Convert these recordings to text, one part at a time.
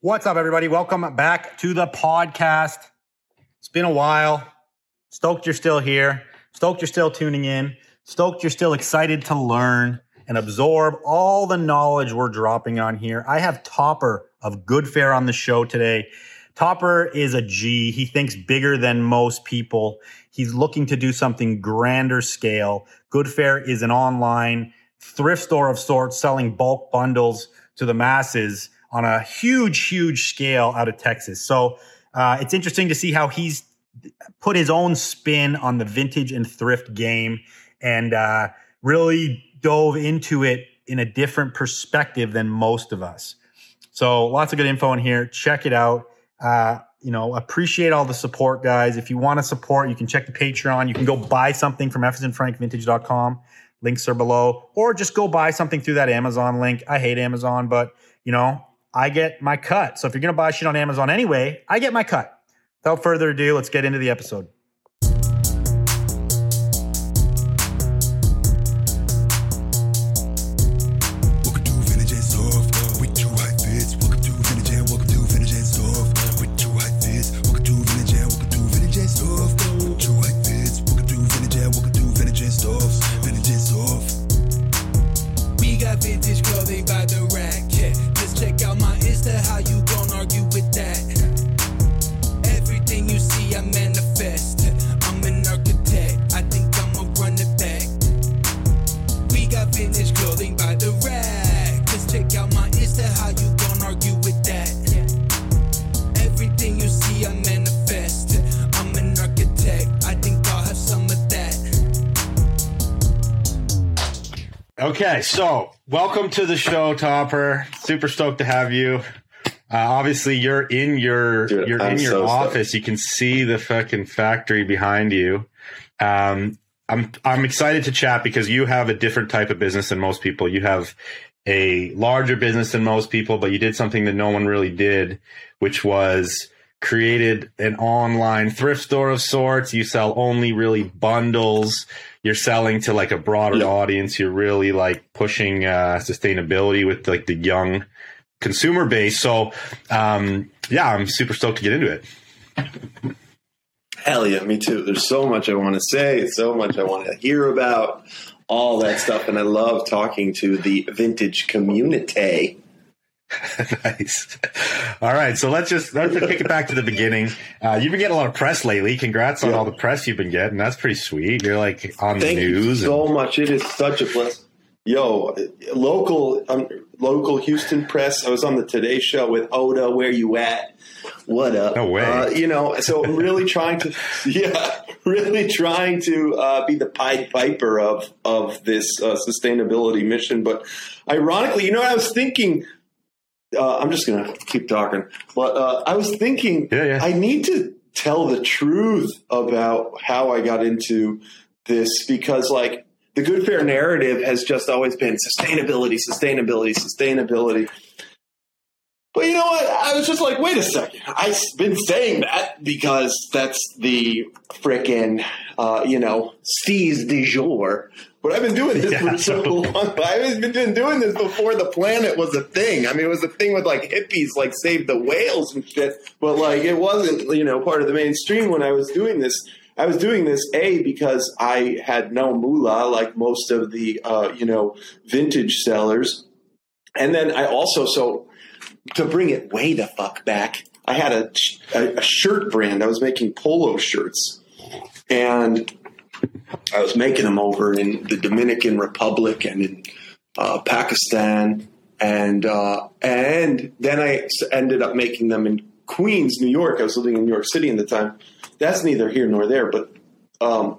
What's up, everybody? Welcome back to the podcast. It's been a while. Stoked you're still here. Stoked you're still tuning in. Stoked you're still excited to learn and absorb all the knowledge we're dropping on here. I have Topper of Good Fair on the show today. Topper is a G. He thinks bigger than most people. He's looking to do something grander scale. Good Fair is an online thrift store of sorts selling bulk bundles to the masses on a huge, huge scale out of Texas. So uh, it's interesting to see how he's put his own spin on the vintage and thrift game and uh, really dove into it in a different perspective than most of us. So lots of good info in here. Check it out. Uh, you know, appreciate all the support, guys. If you want to support, you can check the Patreon. You can go buy something from FasinFrankVintage.com. Links are below, or just go buy something through that Amazon link. I hate Amazon, but you know, I get my cut. So if you're going to buy shit on Amazon anyway, I get my cut. Without further ado, let's get into the episode. So welcome to the show, Topper. Super stoked to have you. Uh, obviously, you're in your Dude, you're I'm in your so stoked. office. You can see the fucking factory behind you. Um, I'm I'm excited to chat because you have a different type of business than most people. You have a larger business than most people, but you did something that no one really did, which was created an online thrift store of sorts. You sell only really bundles. You're selling to like a broader Yeah. audience. You're really like pushing uh, sustainability with like the young consumer base. So, um, yeah, I'm super stoked to get into it. Hell yeah, me too. There's so much I want to say, so much I want to hear about, all that stuff, and I love talking to the vintage community. nice. All right, so let's just let's just kick it back to the beginning. Uh, you've been getting a lot of press lately. Congrats on Yeah. all the press you've been getting. That's pretty sweet. You're like on Thank the you news. so and- much. It is such a blessing. Yo, local, um, local Houston press. I was on the Today Show with Hoda. Where you at? What up? No way. Uh, you know, so I'm really trying to, yeah, really trying to uh, be the Pied Piper of of this uh, sustainability mission. But ironically, you know, what I was thinking. Uh, I'm just gonna keep talking, but uh, I was thinking Yeah, yeah. I need to tell the truth about how I got into this because, like, the good fair narrative has just always been sustainability, sustainability, sustainability. But you know what? I was just like, wait a second. I've been saying that because that's the frickin', uh, you know, steez du jour. But I've been doing this Yeah, for so long. I've been doing this before the planet was a thing. I mean, it was a thing with like hippies, like save the whales and shit. But like, it wasn't, you know, part of the mainstream when I was doing this. I was doing this a because I had no moolah, like most of the, uh, you know, vintage sellers, and then I also so to bring it way the fuck back, I had a, a, a shirt brand. I was making polo shirts, and I was making them over in the Dominican Republic and in uh, Pakistan, and uh, and then I ended up making them in Queens, New York. I was living in New York City at the time. That's neither here nor there, but um,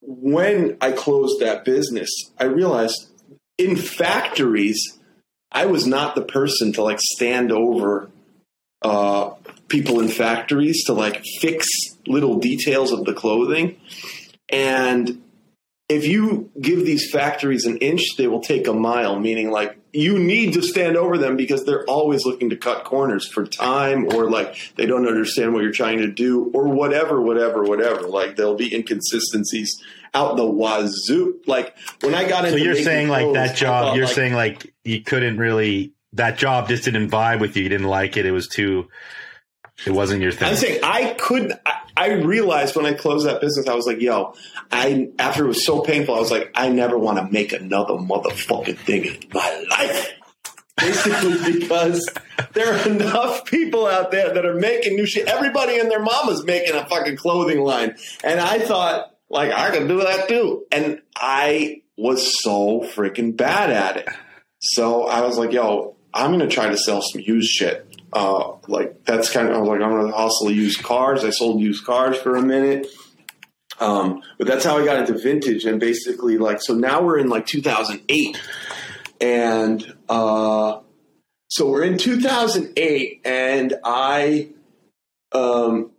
when I closed that business, I realized in factories, I was not the person to like stand over uh, people in factories to like fix little details of the clothing. And if you give these factories an inch, they will take a mile, meaning like you need to stand over them because they're always looking to cut corners for time or like they don't understand what you're trying to do or whatever, whatever, whatever. Like there'll be inconsistencies out the wazoo. Like when I got into So you're saying like that job, thought, you're like, saying like you couldn't really that job just didn't vibe with you. You didn't like it. It was too. It wasn't your thing. I'm saying I could. I, I realized when I closed that business, I was like, "Yo," I after it was so painful, I was like, "I never want to make another motherfucking thing in my life." Basically, because there are enough people out there that are making new shit. Everybody and their mama's making a fucking clothing line, and I thought, like, I could do that too. And I was so freaking bad at it. So I was like, "Yo, I'm gonna try to sell some used shit." Uh, like that's kind of I was like I'm gonna hustle used cars. I sold used cars for a minute, um, but that's how I got into vintage and basically like so now we're in like 2008, and uh, so we're in 2008, and I um,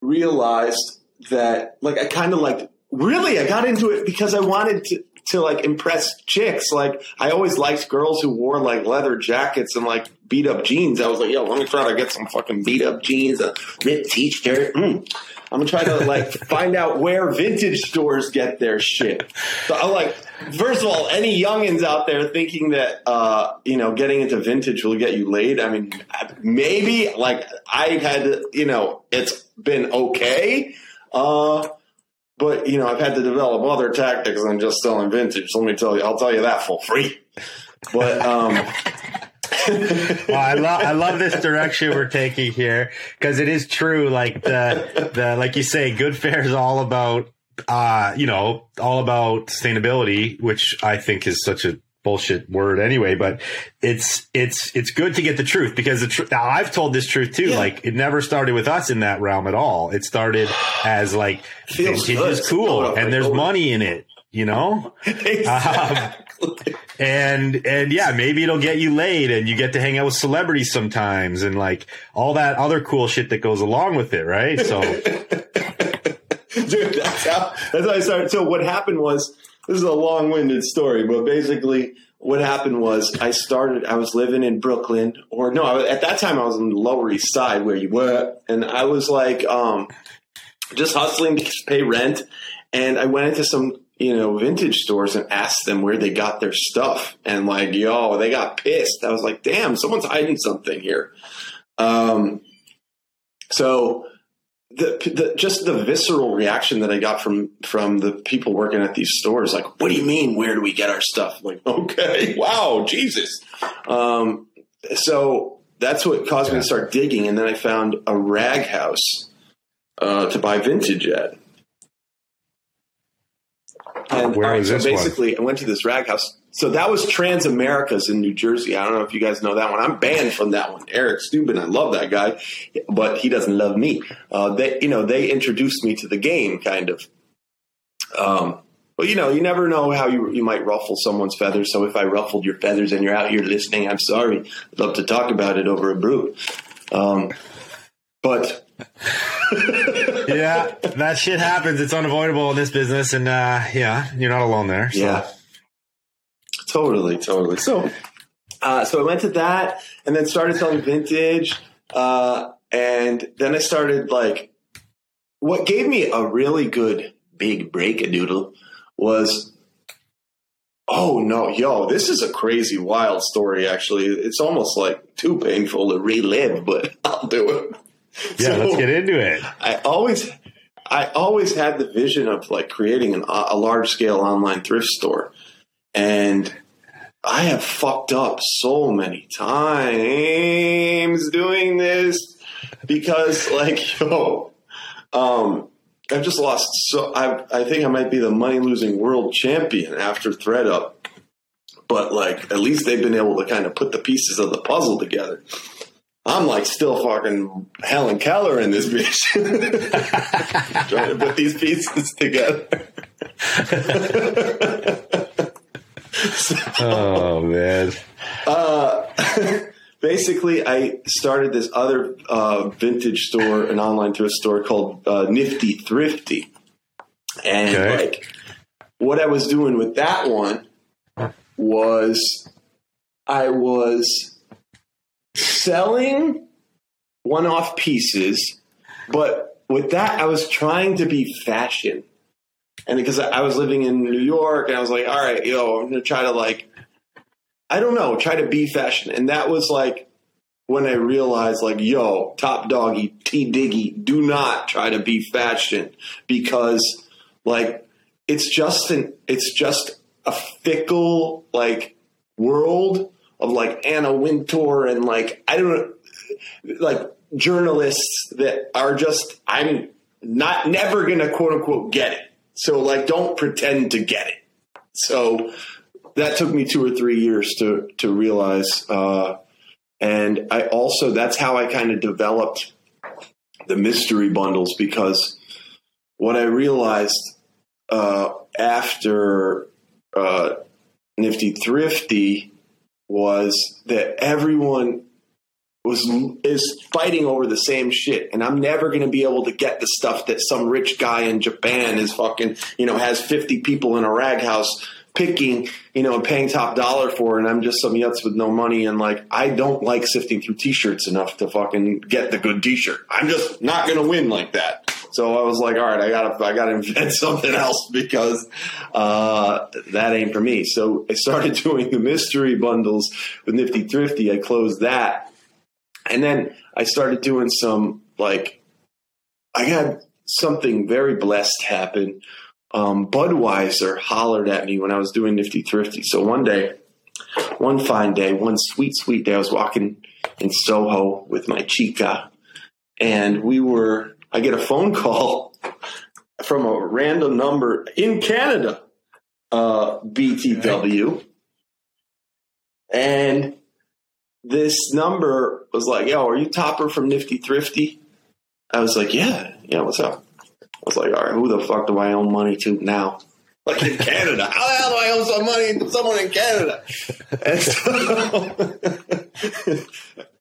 realized that like I kind of like really I got into it because I wanted to to like impress chicks. Like I always liked girls who wore like leather jackets and like beat up jeans. I was like, yo, let me try to get some fucking beat up jeans, a ripped t-shirt. Mm. I'm gonna try to like find out where vintage stores get their shit. So I'm like, first of all, any youngins out there thinking that uh, you know getting into vintage will get you laid? I mean, maybe. Like I had, you know, it's been okay. Uh, but you know, I've had to develop other tactics than just selling vintage. Let me tell you, I'll tell you that for free. But um, well, I love I love this direction we're taking here because it is true. Like the the like you say, Good Fair is all about uh you know all about sustainability, which I think is such a bullshit word anyway, but it's it's it's good to get the truth because the. Now I've told this truth too. Yeah. Like it never started with us in that realm at all. It started as like vintage good. is cool and there's money in it. You know, exactly. and and yeah, maybe it'll get you laid, and you get to hang out with celebrities sometimes, and like all that other cool shit that goes along with it, right? So Dude, that's how that's how I started. So what happened was this is a long-winded story, but basically what happened was I started. I was living in Brooklyn, or no, at that time I was on the Lower East Side where you were, and I was like um, just hustling to pay rent, and I went into some you know vintage stores and asked them where they got their stuff, and like yo, they got pissed. I was like, damn, someone's hiding something here. Um, so the, the just the visceral reaction that I got from from the people working at these stores, like, "What do you mean? Where do we get our stuff?" like, okay, wow, Jesus. Um, so that's what caused me to start digging, and then I found a rag house uh, to buy vintage at. And Where all right, so this one? basically, I went to this rag house. So that was Trans Americas in New Jersey. I don't know if you guys know that one. I'm banned from that one. Eric Stubin, I love that guy, but he doesn't love me. Uh, they, you know, they introduced me to the game, kind of. Um, but you know, you never know how you you might ruffle someone's feathers. So if I ruffled your feathers and you're out here listening, I'm sorry. I'd love to talk about it over a brew. Um, but yeah, that shit happens. It's unavoidable in this business, and uh, yeah, you're not alone there. So. Yeah. Totally, totally. So, uh, so I went to that and then started selling vintage. Uh, and then I started like, what gave me a really good big break a doodle was, oh no, yo, this is a crazy wild story. Actually, it's almost like too painful to relive, but I'll do it. Yeah, So- let's get into it. I always, I always had the vision of like creating an, a large scale online thrift store, and I have fucked up so many times doing this because, like, yo, um, I've just lost. So I, I think I might be the money losing world champion after ThredUp, but like, at least they've been able to kind of put the pieces of the puzzle together. I'm like still fucking Helen Keller in this bitch, trying to put these pieces together. Oh man. Uh, basically, I started this other uh, vintage store, an online thrift store called uh, Nifty Thrifty, and Okay. like what I was doing with that one was I was selling one-off pieces, but with that, I was trying to be fashion. And because I was living in New York, and I was like, all right, yo, I'm gonna try to like I don't know, try to be fashion. And that was like when I realized, like, yo, top doggy, T Diggy, do not try to be fashion because, like, it's just an, it's just a fickle, like, world of like Anna Wintour and like, I don't like journalists that are just, I'm not, never gonna quote unquote get it. So, like, don't pretend to get it. So, that took me two or three years to to realize. Uh, and I also that's how I kind of developed the mystery bundles because what I realized uh, after uh, Nifty Thrifty was that everyone was is fighting over the same shit, and I'm never going to be able to get the stuff that some rich guy in Japan is fucking you know has 50 people in a rag house picking, you know, and paying top dollar for, and I'm just some yutz with no money, and like I don't like sifting through t-shirts enough to fucking get the good t-shirt. I'm just not gonna win like that. So I was like, all right, I gotta, I gotta invent something else because uh, that ain't for me. So I started doing the mystery bundles with Nifty Thrifty. I closed that, and then I started doing some like, I had something very blessed happen um, Budweiser hollered at me when I was doing Nifty Thrifty. So one day, one fine day, one sweet, sweet day, I was walking in Soho with my chica, and we were, I get a phone call from a random number in Canada, uh, BTW. And this number was like, yo, are you Topper from Nifty Thrifty? I was like, yeah, yeah, what's up? I was like, all right, who the fuck do I owe money to now? Like in Canada. How the hell do I owe some money to someone in Canada? And, so,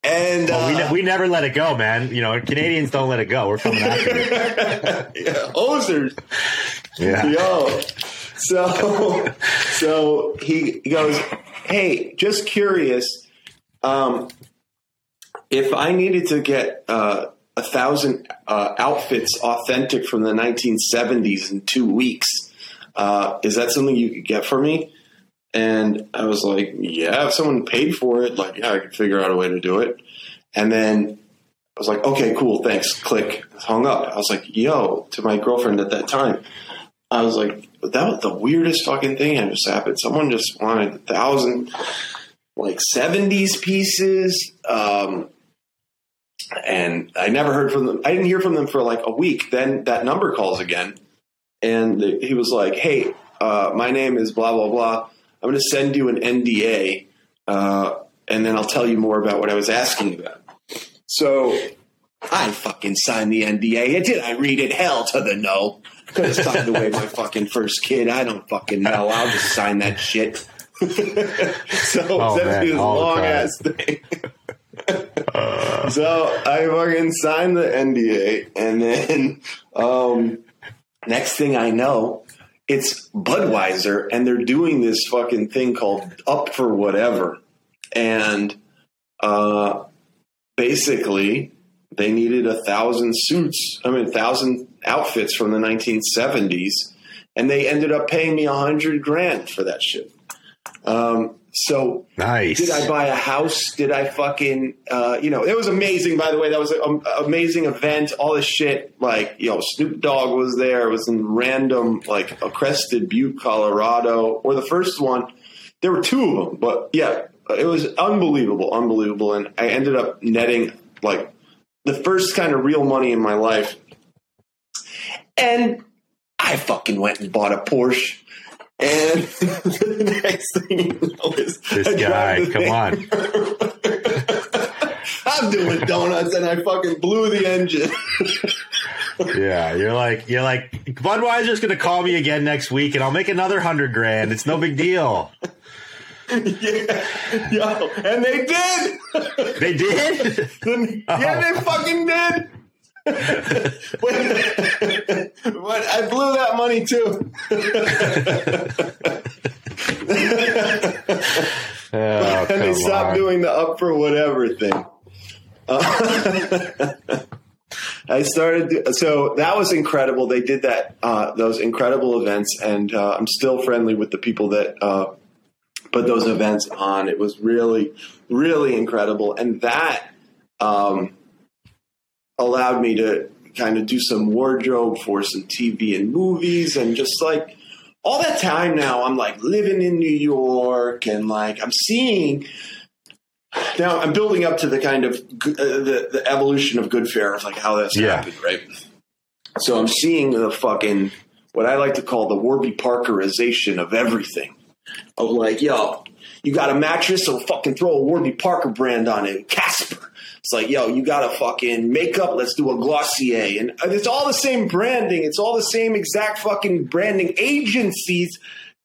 and Well, we, uh, ne- we never let it go, man. You know, Canadians don't let it go. We're coming after you. yeah, Ozers. Yeah. Yo. So so he goes, Hey, just curious, um, if I needed to get uh, a thousand uh, outfits authentic from the 1970s in two weeks, uh, is that something you could get for me? And I was like, Yeah, if someone paid for it, like, yeah, I could figure out a way to do it. And then I was like, okay, cool, thanks. Click, hung up. I was like, yo, to my girlfriend at that time. I was like, that was the weirdest fucking thing that just happened. Someone just wanted a thousand, like seventies pieces, um, and I never heard from them. I didn't hear from them for like a week. Then that number calls again, and he was like, "Hey, uh, my name is blah blah blah. I'm going to send you an NDA, uh, and then I'll tell you more about what I was asking about." So I fucking signed the NDA. I did I read it? Hell to the no. Could have signed away my fucking first kid. I don't fucking know. I'll just sign that shit. so Oh, me this all the long ass thing. so I fucking signed the NDA, and then um, next thing I know, it's Budweiser, and they're doing this fucking thing called Up for Whatever, and uh, basically they needed a thousand suits. I mean, a thousand outfits from the 1970s, and they ended up paying me a hundred grand for that shit. Um, so Nice. did I buy a house? Did I fucking, uh, you know, it was amazing, by the way. That was an amazing event. All this shit, like, you know, Snoop Dogg was there. It was in random, like, a Crested Butte, Colorado, or the first one. There were two of them, but yeah, it was unbelievable, unbelievable. And I ended up netting, like, the first kind of real money in my life. And I fucking went and bought a Porsche. And the next thing you know is This I guy, come on. I'm doing donuts and I fucking blew the engine. Yeah, you're like you're like Budweiser's gonna call me again next week, and I'll make another hundred grand. It's no big deal. yeah, yo, and they did. They did. yeah, they oh. fucking did. But, I blew that money too. Oh, and they stopped on. doing the up for whatever thing. Uh, I started, so that was incredible. They did that, uh, those incredible events, and uh, I'm still friendly with the people that uh, put those events on. It was really, really incredible, and that um, allowed me to kind of do some wardrobe for some TV and movies, and just like all that time now, I'm like living in New York, and like I'm seeing. Now I'm building up to the kind of uh, the the evolution of Good Fair of like how that's Yeah. happened, right? So I'm seeing the fucking what I like to call the Warby Parkerization of everything. Of like, yo, you got a mattress, so fucking throw a Warby Parker brand on it. Casper. It's like, yo, you got to fucking makeup, let's do a Glossier. And it's all the same branding. It's all the same exact fucking branding agencies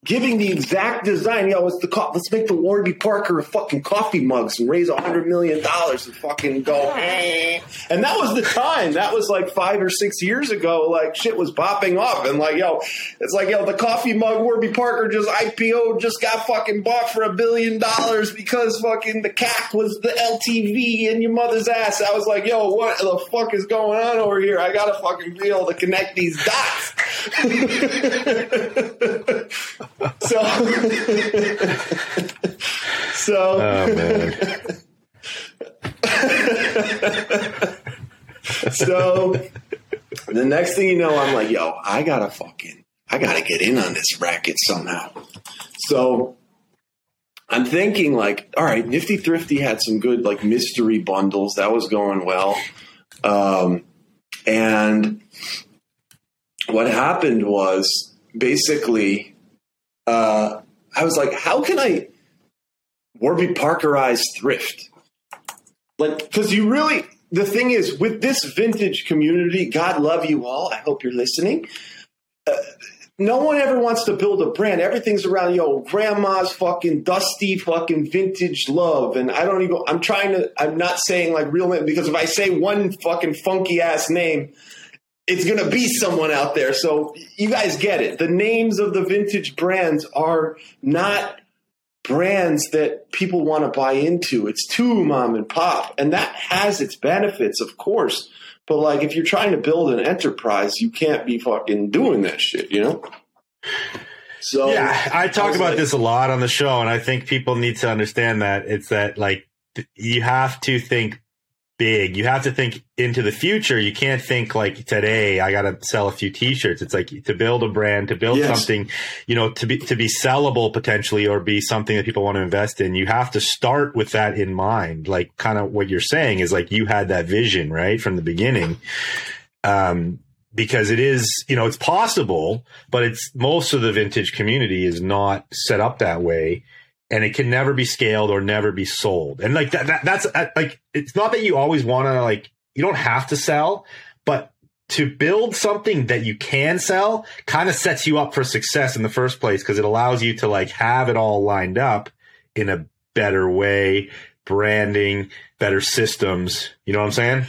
giving the exact design. Yo, it's the co- let's make the Warby Parker of fucking coffee mugs and raise a hundred million dollars and fucking go. eh. And that was the time. That was like five or six years ago. Like shit was popping off, and like yo, it's like yo, the coffee mug Warby Parker just IPO just got fucking bought for a billion dollars because fucking the CAC was the LTV in your mother's ass. I was like, yo, what the fuck is going on over here? I gotta fucking be able to connect these dots. So, so. Oh man. so the next thing you know, I'm like, yo, I gotta fucking, I gotta get in on this racket somehow. So I'm thinking, like, all right, Nifty Thrifty had some good like mystery bundles that was going well, um, and what happened was basically, uh, I was like, how can I Warby Parkerize thrift? like because you really the thing is with this vintage community god love you all. I hope you're listening. Uh, no one ever wants to build a brand. Everything's around yo grandma's fucking dusty fucking vintage love. And i don't even i'm trying to i'm not saying like real name because if i say one fucking funky ass name it's going to be someone out there so you guys get it the names of the vintage brands are not brands that people want to buy into. It's too mom and pop, and that has its benefits, of course. But like, if you're trying to build an enterprise, you can't be fucking doing that shit, you know. So Yeah, I talk was about like- this a lot on the show, and I think people need to understand that it's that like you have to think big. You have to think into the future. You can't think like today. I got to sell a few T-shirts. It's like to build a brand, to build Yes. something, you know, to be to be sellable potentially, or be something that people want to invest in. You have to start with that in mind. Like kind of what you're saying is like you had that vision right from the beginning. Um, because it is, you know, it's possible, but it's most of the vintage community is not set up that way and it can never be scaled or never be sold. And like that, that that's uh, like, it's not that you always want to like, you don't have to sell, but to build something that you can sell kind of sets you up for success in the first place because it allows you to like have it all lined up in a better way, branding, better systems. You know what I'm saying?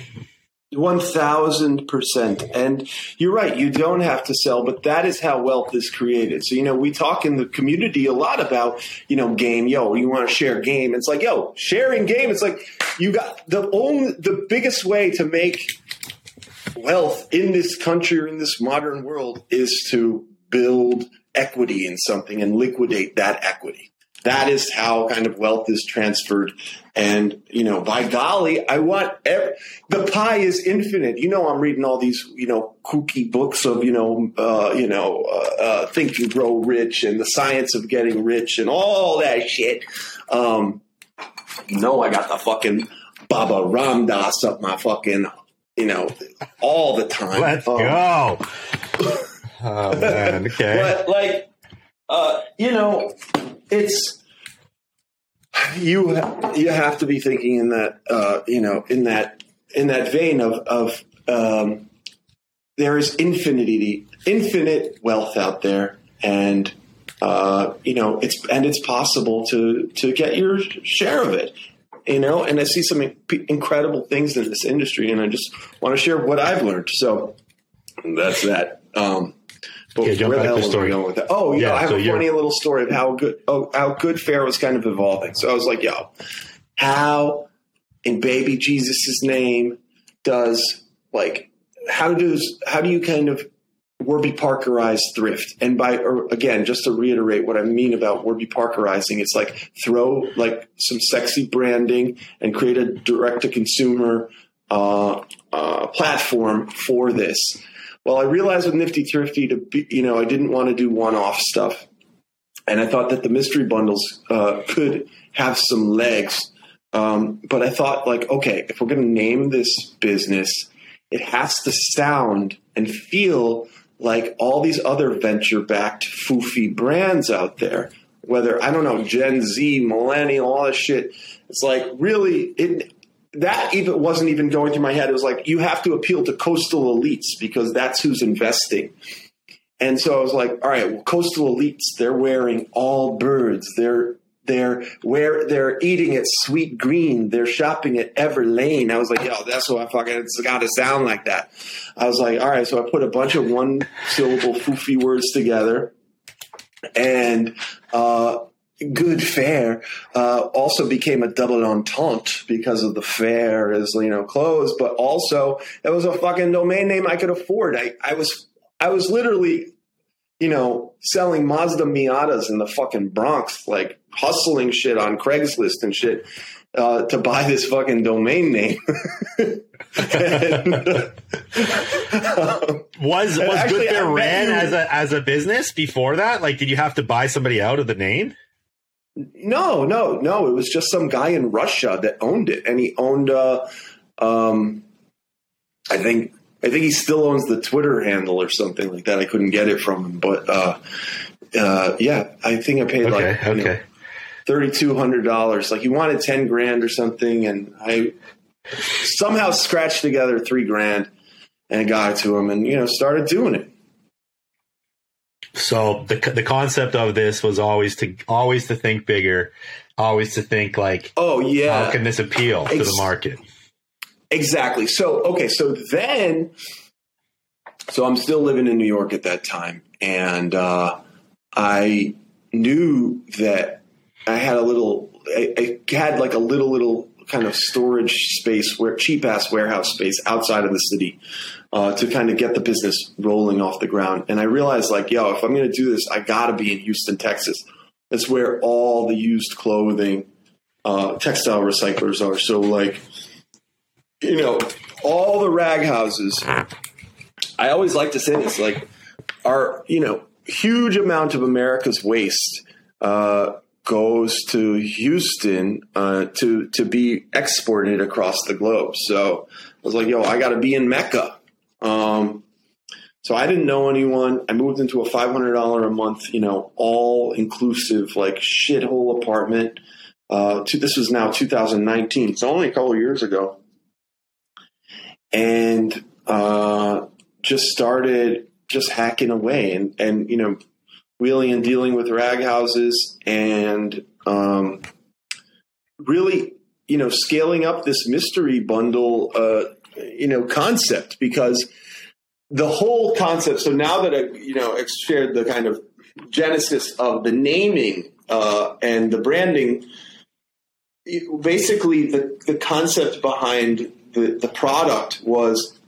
One thousand percent, and you're right. You don't have to sell, but that is how wealth is created. So you know, we talk in the community a lot about you know game. Yo, you want to share game? It's like yo, sharing game. It's like you got the only the biggest way to make wealth in this country or in this modern world is to build equity in something and liquidate that equity. That is how kind of wealth is transferred. And, you know, by golly, I want ev the pie is infinite. You know, I'm reading all these, you know, kooky books of, you know, uh, you know, uh, uh, Think and Grow Rich and the science of getting rich and all that shit. Um, you know, I got the fucking Baba Ram Dass up my fucking, you know, all the time. Let's Um, go. Oh man. Okay. but like uh, you know it's you you have to be thinking in that uh, you know in that in that vein of of um, there is infinity infinite wealth out there and uh, you know it's and it's possible to to get your share of it you know? And i see some incredible things in this industry and i just want to share what i've learned. So that's that. Um but Yeah, jump where the hell I story. going with that? Oh, yeah, Yeah, I have so a funny little story of how good oh, how good fair was kind of evolving. So I was like, yo, how in baby Jesus' name does like how does how do you kind of Warby Parkerized thrift. And by or again, just to reiterate what I mean about Warby Parkerizing, it's like throw like some sexy branding and create a direct to consumer uh, uh, platform for this. Well, I realized with Nifty Thrifty to be, you know, I didn't want to do one off stuff. And I thought that the mystery bundles uh, could have some legs. Um, but I thought, like, okay, if we're going to name this business, it has to sound and feel like all these other venture backed foofy brands out there. Whether, I don't know, Gen Z, millennial, all this shit. It's like really, it, that even wasn't even going through my head. It was like, you have to appeal to coastal elites because that's who's investing. And so I was like, all right, well, coastal elites, they're wearing Allbirds. They're they're where they're eating at Sweetgreen. They're shopping at Everlane. I was like, yo, that's what I fucking it's got to sound like that. I was like, all right, so I put a bunch of one syllable foofy words together, and uh, good fair uh, also became a double entente because of the fair is you know closed, but also it was a fucking domain name I could afford. I, I was I was literally you know selling Mazda Miatas in the fucking Bronx, like hustling shit on Craigslist and shit. Uh, to buy this fucking domain name. and, um, Was was actually, Good Fair ran as a as a business before that? Like, did you have to buy somebody out of the name? No, no, no. It was just some guy in Russia that owned it, and he owned. Uh, um, I think I think he still owns the Twitter handle or something like that. I couldn't get it from him, but uh, uh, yeah, I think I paid Okay, like okay. thirty two hundred dollars. Like he wanted ten grand or something, and I somehow scratched together three grand and got it to him, and you know started doing it. So the the concept of this was always to always to think bigger, always to think like, Oh yeah, how can this appeal to the market? Exactly. So, okay, so then, so I'm still living in New York at that time, and uh, I knew that I had a little, I, I had like a little, little kind of storage space where cheap ass warehouse space outside of the city uh, to kind of get the business rolling off the ground. And I realized, like, yo, if I'm going to do this, I got to be in Houston, Texas. That's where all the used clothing, uh, textile recyclers are. So, like, you know, all the rag houses. I always like to say this, like, are you know, huge amount of America's waste uh, goes to Houston uh, to to be exported across the globe. So I was like, yo, I got to be in Mecca. Um, so I didn't know anyone. I moved into a five hundred dollar a month, you know, all inclusive, like shithole apartment. Uh, to, this was now 2019, so only a couple years ago and uh, just started just hacking away and and you know wheeling and dealing with rag houses and um, really you know scaling up this mystery bundle uh, you know concept because the whole concept so now that I you know I've shared the kind of genesis of the naming uh, and the branding basically the, the concept behind the, the product was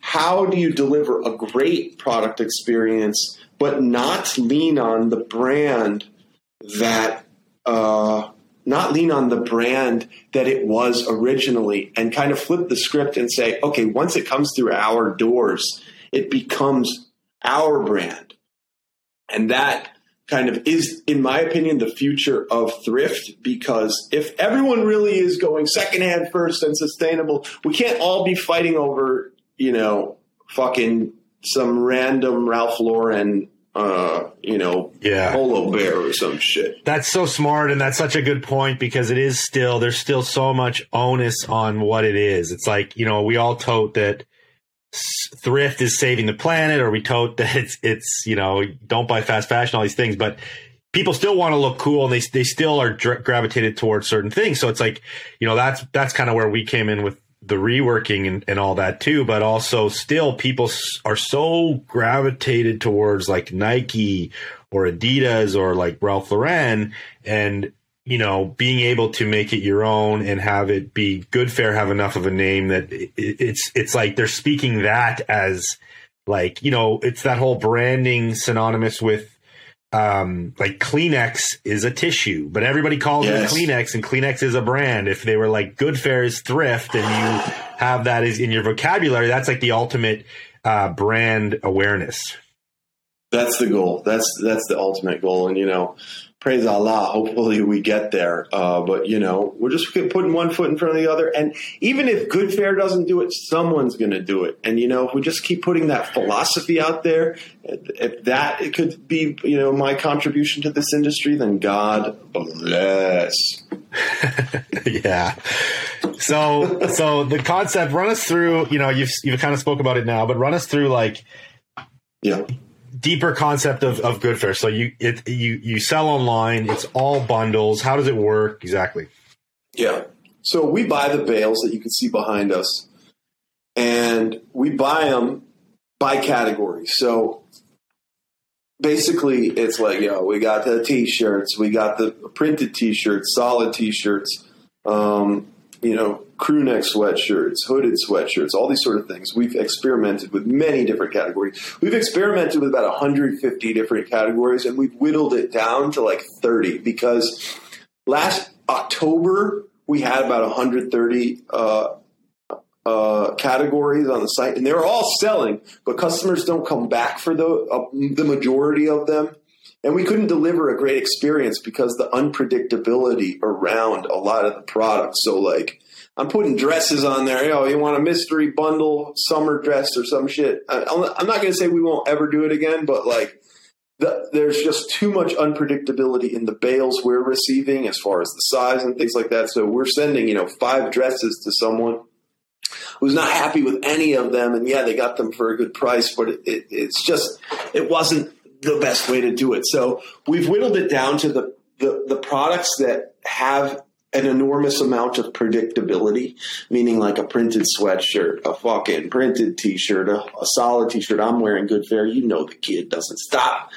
how do you deliver a great product experience but not lean on the brand that uh, not lean on the brand that it was originally and kind of flip the script and say okay once it comes through our doors it becomes our brand. And that kind of is, in my opinion, the future of thrift because if everyone really is going secondhand first and sustainable, we can't all be fighting over, you know, fucking some random Ralph Lauren, uh, you know, Yeah. polo bear or some shit. That's so smart, and that's such a good point because it is still there's still so much onus on what it is. It's like you know we all tote that thrift is saving the planet, or we tote that it's it's you know don't buy fast fashion, all these things, but people still want to look cool, and they they still are dra- gravitated towards certain things. So it's like you know that's that's kind of where we came in with the reworking and, and all that too, but also still people are so gravitated towards like Nike or Adidas or like Ralph Lauren and you know being able to make it your own and have it be good fair have enough of a name that it, it's it's like they're speaking that as like you know it's that whole branding synonymous with um like kleenex is a tissue but everybody calls Yes. it kleenex and kleenex is a brand if they were like Good Fair's thrift and you have that is in your vocabulary that's like the ultimate uh brand awareness That's the goal. That's that's the ultimate goal. And you know, praise Allah. Hopefully we get there. Uh, but you know, we're just putting one foot in front of the other. And even if Good Fair doesn't do it, someone's going to do it. And you know, if we just keep putting that philosophy out there, if that it could be, you know, my contribution to this industry, then God bless. yeah. So so the concept run us through, you know, you've you've kind of spoke about it now, but run us through like Yeah. Deeper concept of, of Good Fair. So you it you you sell online, it's all bundles. How does it work exactly? Yeah. So we buy the bales that you can see behind us, and we buy them by category. So basically, it's like, you know, we got the t-shirts, we got the printed t-shirts, solid t-shirts, um, you know, crew neck sweatshirts, hooded sweatshirts, all these sort of things. We've experimented with many different categories. We've experimented with about 150 different categories, and we've whittled it down to like 30 because last October we had about 130 uh, uh, categories on the site, and they were all selling, but customers don't come back for the uh, the majority of them. And we couldn't deliver a great experience because the unpredictability around a lot of the products. So, like, I'm putting dresses on there. Know, you want a mystery bundle summer dress or some shit. I'm not going to say we won't ever do it again, but like, the, there's just too much unpredictability in the bales we're receiving as far as the size and things like that. So we're sending, you know, five dresses to someone who's not happy with any of them, and yeah, they got them for a good price, but it, it, it's just it wasn't the best way to do it. So we've whittled it down to the the, the products that have an enormous amount of predictability, meaning like a printed sweatshirt, a fucking printed t-shirt, a, a solid t-shirt. I'm wearing Good Fair. You know the kid doesn't stop.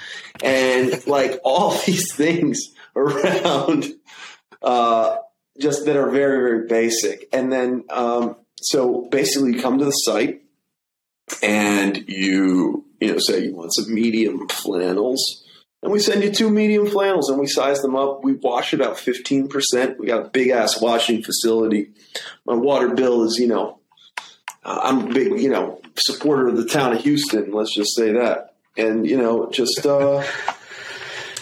And like all these things around uh, just that are very, very basic. And then um, so basically you come to the site and you you know say you want some medium flannels and we send you two medium flannels and we size them up. We wash about 15% we got a big ass washing facility. My water bill is you know uh, i'm a big you know supporter of the town of houston let's just say that. And you know just uh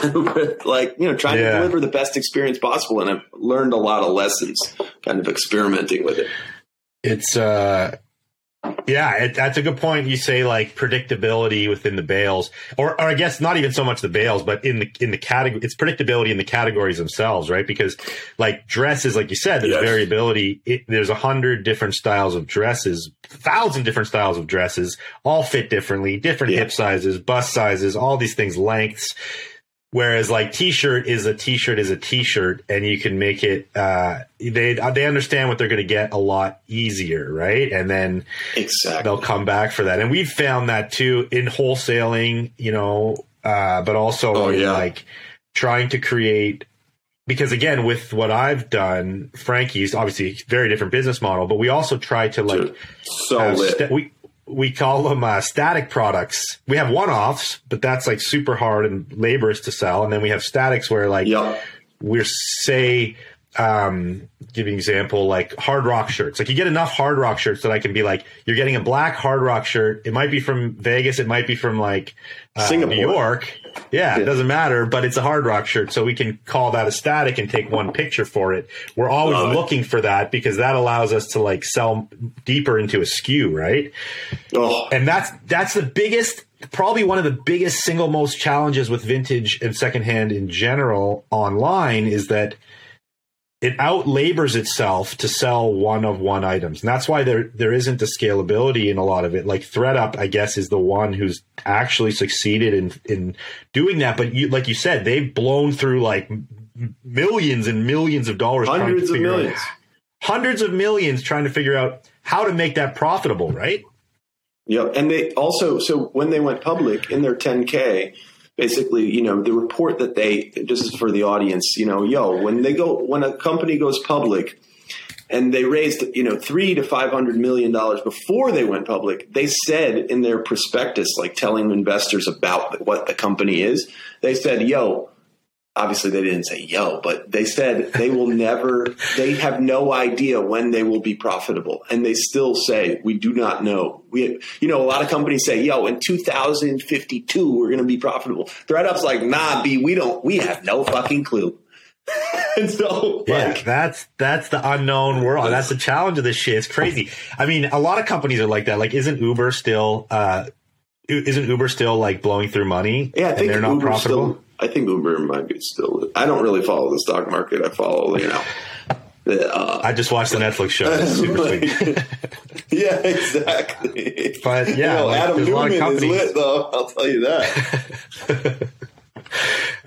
like you know trying Yeah. to deliver the best experience possible and i've learned a lot of lessons kind of experimenting with it. It's uh yeah, it, that's a good point. You say like predictability within the bales, or, or I guess not even so much the bales, but in the in the category, it's predictability in the categories themselves, right? Because like dresses, like you said, there's Yes. variability. It, there's a hundred different styles of dresses, thousand different styles of dresses, all fit differently, different Yeah. hip sizes, bust sizes, all these things, lengths. Whereas like t-shirt is a t-shirt is a t-shirt and you can make it, uh, they, they understand what they're going to get a lot easier. Right. And then exactly they'll come back for that. And we've found that too in wholesaling, you know, uh, but also Oh, yeah. like trying to create, because again, with what I've done, Frankie's obviously very different business model, but we also try to like, so sta- we we call them uh, static products. We have one offs, but that's like super hard and laborious to sell. And then we have statics where like Yep. we're say um give you an example like hard rock shirts. Like you get enough hard rock shirts that i can be like you're getting a black hard rock shirt. It might be from vegas. It might be from like uh, Singapore. new york. Yeah, it doesn't matter but it's a hard rock shirt. So we can call that a static and take one picture for it. We're always Love it. looking for that because that allows us to like sell deeper into a SKU right? Oh, and that's that's the biggest probably one of the biggest single most challenges with vintage and secondhand in general online is that it out labors itself to sell one of one items and that's why there there isn't a scalability in a lot of it like ThredUp i guess is the one who's actually succeeded in in doing that but you like you said they've blown through like millions and millions of dollars hundreds of figure out- millions. hundreds of millions trying to figure out how to make that profitable right Yep. And they also, so when they went public in their 10K, basically, you know, the report that they just for the audience, you know, yo, when they go, when a company goes public and they raised you know three to five hundred million dollars before they went public. They said in their prospectus, like telling investors about what the company is, they said, "Yo." Obviously, they didn't say yo, but they said they will never, they have no idea when they will be profitable. And they still say, we do not know. We, you know, a lot of companies say, yo, in 2052, we're going to be profitable. ThredUp's like, nah, B, we don't, we have no fucking clue. and so, Yeah, like, that's that's the unknown world. That's the challenge of this shit. It's crazy. I mean, a lot of companies are like that. Like, isn't Uber still? uh Isn't Uber still like blowing through money? Yeah, I and think they're not Uber profitable. Still, I think Uber might be still. I don't really follow the stock market. I follow, you know, the, uh, I just watched the Netflix show. Sweet. yeah, exactly. But, yeah, You know, like, Adam there's a lot of Neumann is companies- lit, though. I'll tell you that.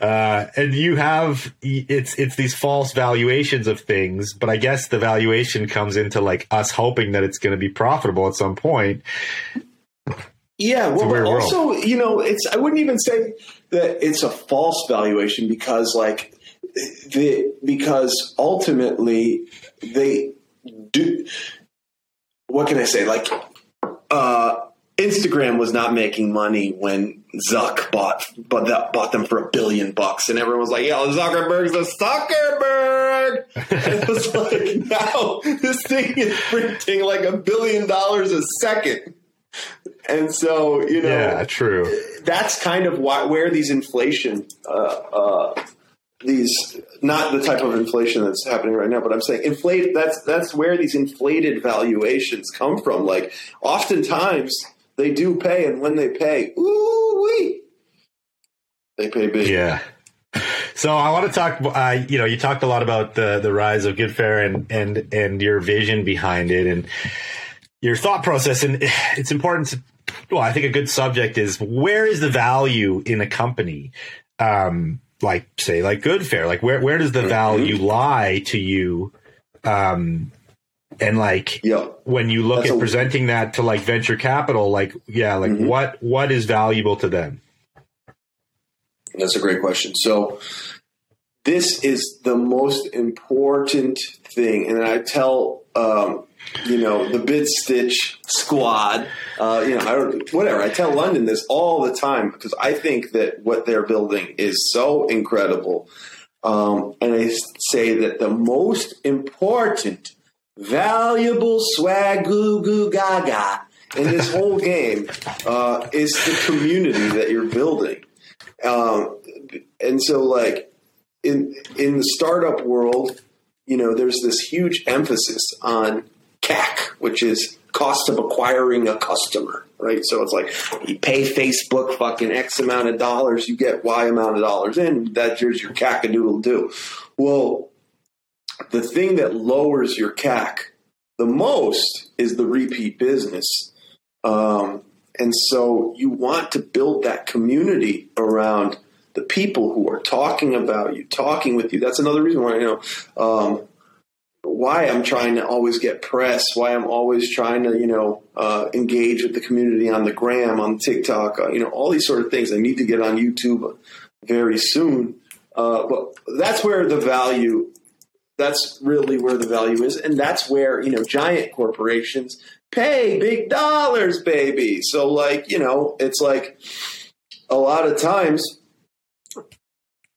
Uh, and you have it's it's these false valuations of things, but I guess the valuation comes into like us hoping that it's going to be profitable at some point. Yeah, well, but weird world. also, you know, it's I wouldn't even say that it's a false valuation because, like, the because ultimately they do. What can I say? Like, uh, Instagram was not making money when Zuck bought but that bought them for a billion bucks, and everyone was like, "Yo, Zuckerberg's a Zuckerberg." and it was like now this thing is printing like a billion dollars a second. And so, you know, Yeah, true. that's kind of why, where these inflation, uh, uh, these not the type of inflation that's happening right now, but I'm saying inflate. That's that's where these inflated valuations come from. Like, oftentimes they do pay, and when they pay, ooh wee, they pay big. Yeah. So I want to talk. Uh, you know, you talked a lot about the the rise of Good Fair and and and your vision behind it and your thought process. And it's important to. Well, I think a good subject is where is the value in a company, um, like say like Good Fair. Like where where does the value lie to you? Um, and like Yeah. when you look That's at a- presenting that to like venture capital, like yeah, like Mhm. what what is valuable to them? That's a great question. So, this is the most important thing, and I tell um, you know the BidStitch squad, uh, you know, I don't whatever. I tell London this all the time because I think that what they're building is so incredible, um, and I say that the most important, valuable swag goo goo gaga in this whole game uh, is the community that you're building. Um, and so, like in in the startup world, you know, there's this huge emphasis on CAC, which is cost of acquiring a customer, right? So it's like you pay Facebook fucking X amount of dollars, you get Y amount of dollars in. That's your CAC a doodle do. Well, the thing that lowers your CAC the most is the repeat business. Um, and so you want to build that community around the people who are talking about you, talking with you. That's another reason why, you know, um, why I'm trying to always get press, why I'm always trying to, you know, uh, engage with the community on the gram, on TikTok, uh, you know, all these sort of things. I need to get on YouTube very soon. Uh, but that's where the value, that's really where the value is. And that's where, you know, giant corporations pay big dollars, baby. So, like, you know, it's like a lot of times.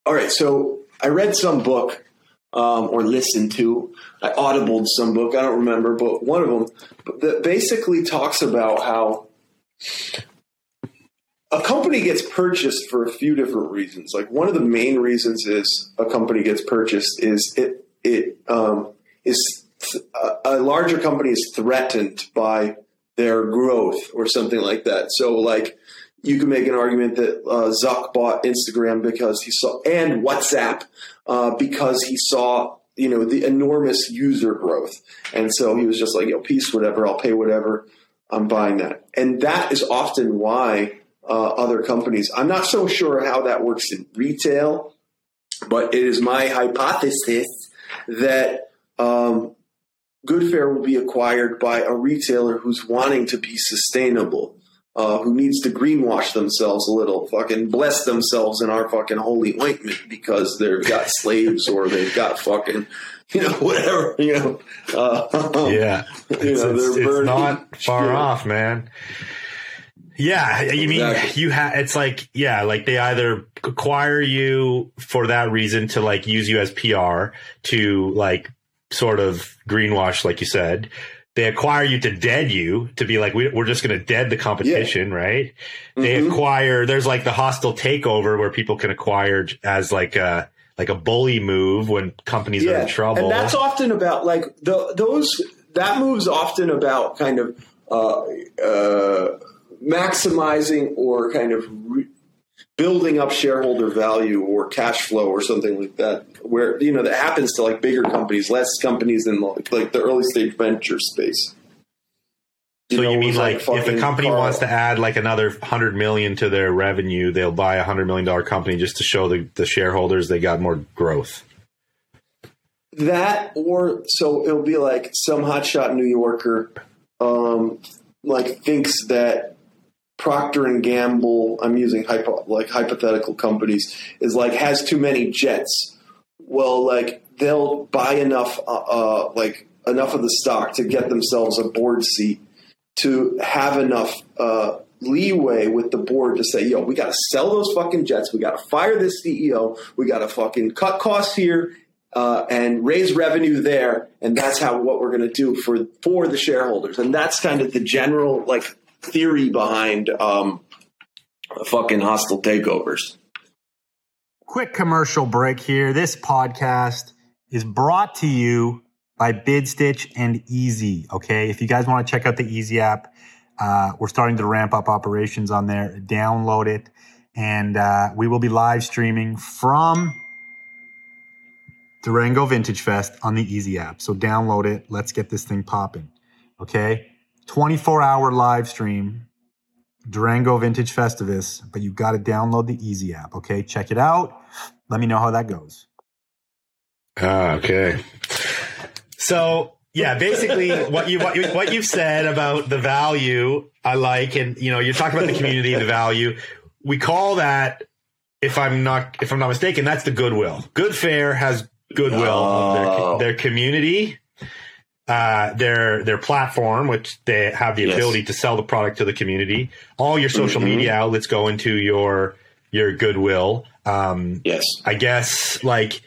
All right, so I read some book um, or listened to. I audibled some book. I don't remember, but one of them that basically talks about how a company gets purchased for a few different reasons. Like one of the main reasons is a company gets purchased is it it um, is a, a larger company is threatened by their growth or something like that. So like you can make an argument that uh, Zuck bought Instagram because he saw and WhatsApp uh, because he saw you know the enormous user growth, and so he was just like, "Yo, peace, whatever. I'll pay whatever. I'm buying that." And that is often why uh, other companies. I'm not so sure how that works in retail, but it is my hypothesis that um, Good Fair will be acquired by a retailer who's wanting to be sustainable uh, who needs to greenwash themselves a little, fucking bless themselves in our fucking holy ointment because they've got slaves or they've got fucking you know, whatever, you know. Uh, Yeah, it's, You know, it's- it's not far shit. off, man. Yeah, you mean Exactly. you have? It's like yeah, like they either acquire you for that reason to like use you as PR to like sort of greenwash, like you said. They acquire you to dead you to be like we, we're just going to dead the competition, right? They Mhm. acquire. There's like the hostile takeover where people can acquire as like a like a bully move when companies are in trouble. And that's often about like the, those that moves often about kind of uh, uh, maximizing or kind of re- building up shareholder value or cash flow or something like that. Where you know that happens to like bigger companies, less companies in like, like the early stage venture space. So know, you mean with, like, if a company Carl- wants to add like another hundred million to their revenue, they'll buy a hundred million dollar company just to show the, the shareholders they got more growth. that or so it'll be like some hotshot New Yorker um, like thinks that Procter and Gamble I'm using hypo, like hypothetical companies is like has too many jets well like they'll buy enough uh, uh, like enough of the stock to get themselves a board seat to have enough uh, leeway with the board to say, yo, we got to sell those fucking jets. We got to fire this CEO. We got to fucking cut costs here uh, and raise revenue there. And that's how what we're going to do for for the shareholders. And that's kind of the general like theory behind um, fucking hostile takeovers. Quick commercial break here. This podcast is brought to you by BidStitch and Easy. Okay. If you guys want to check out the Easy app, uh, we're starting to ramp up operations on there. Download it. And uh, we will be live streaming from Durango Vintage Fest on the Easy app. So download it. Let's get this thing popping. Okay. 24 hour live stream, Durango Vintage Festivus, but you got to download the Easy app. Okay. Check it out. Let me know how that goes. Ah, okay. So yeah, basically what you what you what you've said about the value I like, and you know, you're talking about the community, the value. We call that, if I'm not if I'm not mistaken, that's the goodwill. Good Fair has goodwill Oh. their, their community, uh, their their platform, which they have the Yes. ability to sell the product to the community. All your social Mhm. media outlets go into your your goodwill. Um, Yes. I guess like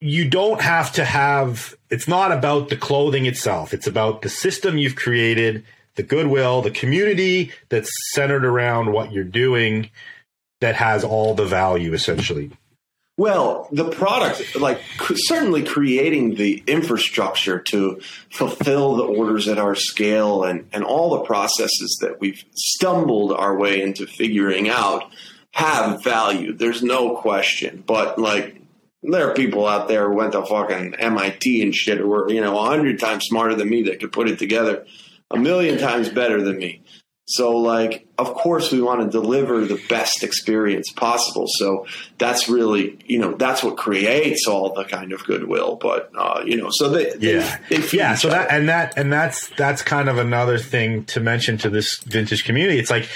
you don't have to have it's not about the clothing itself. It's about the system you've created, the goodwill, the community that's centered around what you're doing that has all the value essentially. Well, the product, like certainly creating the infrastructure to fulfill the orders at our scale and, and all the processes that we've stumbled our way into figuring out have value. There's no question. But like, there are people out there who went to fucking MIT and shit who were, you know, a hundred times smarter than me that could put it together a million times better than me. So, like, of course, we want to deliver the best experience possible. So that's really, you know, that's what creates all the kind of goodwill. But, uh, you know, so they, they- Yeah. they, feed yeah so that other. and that and that's that's kind of another thing to mention to this vintage community it's like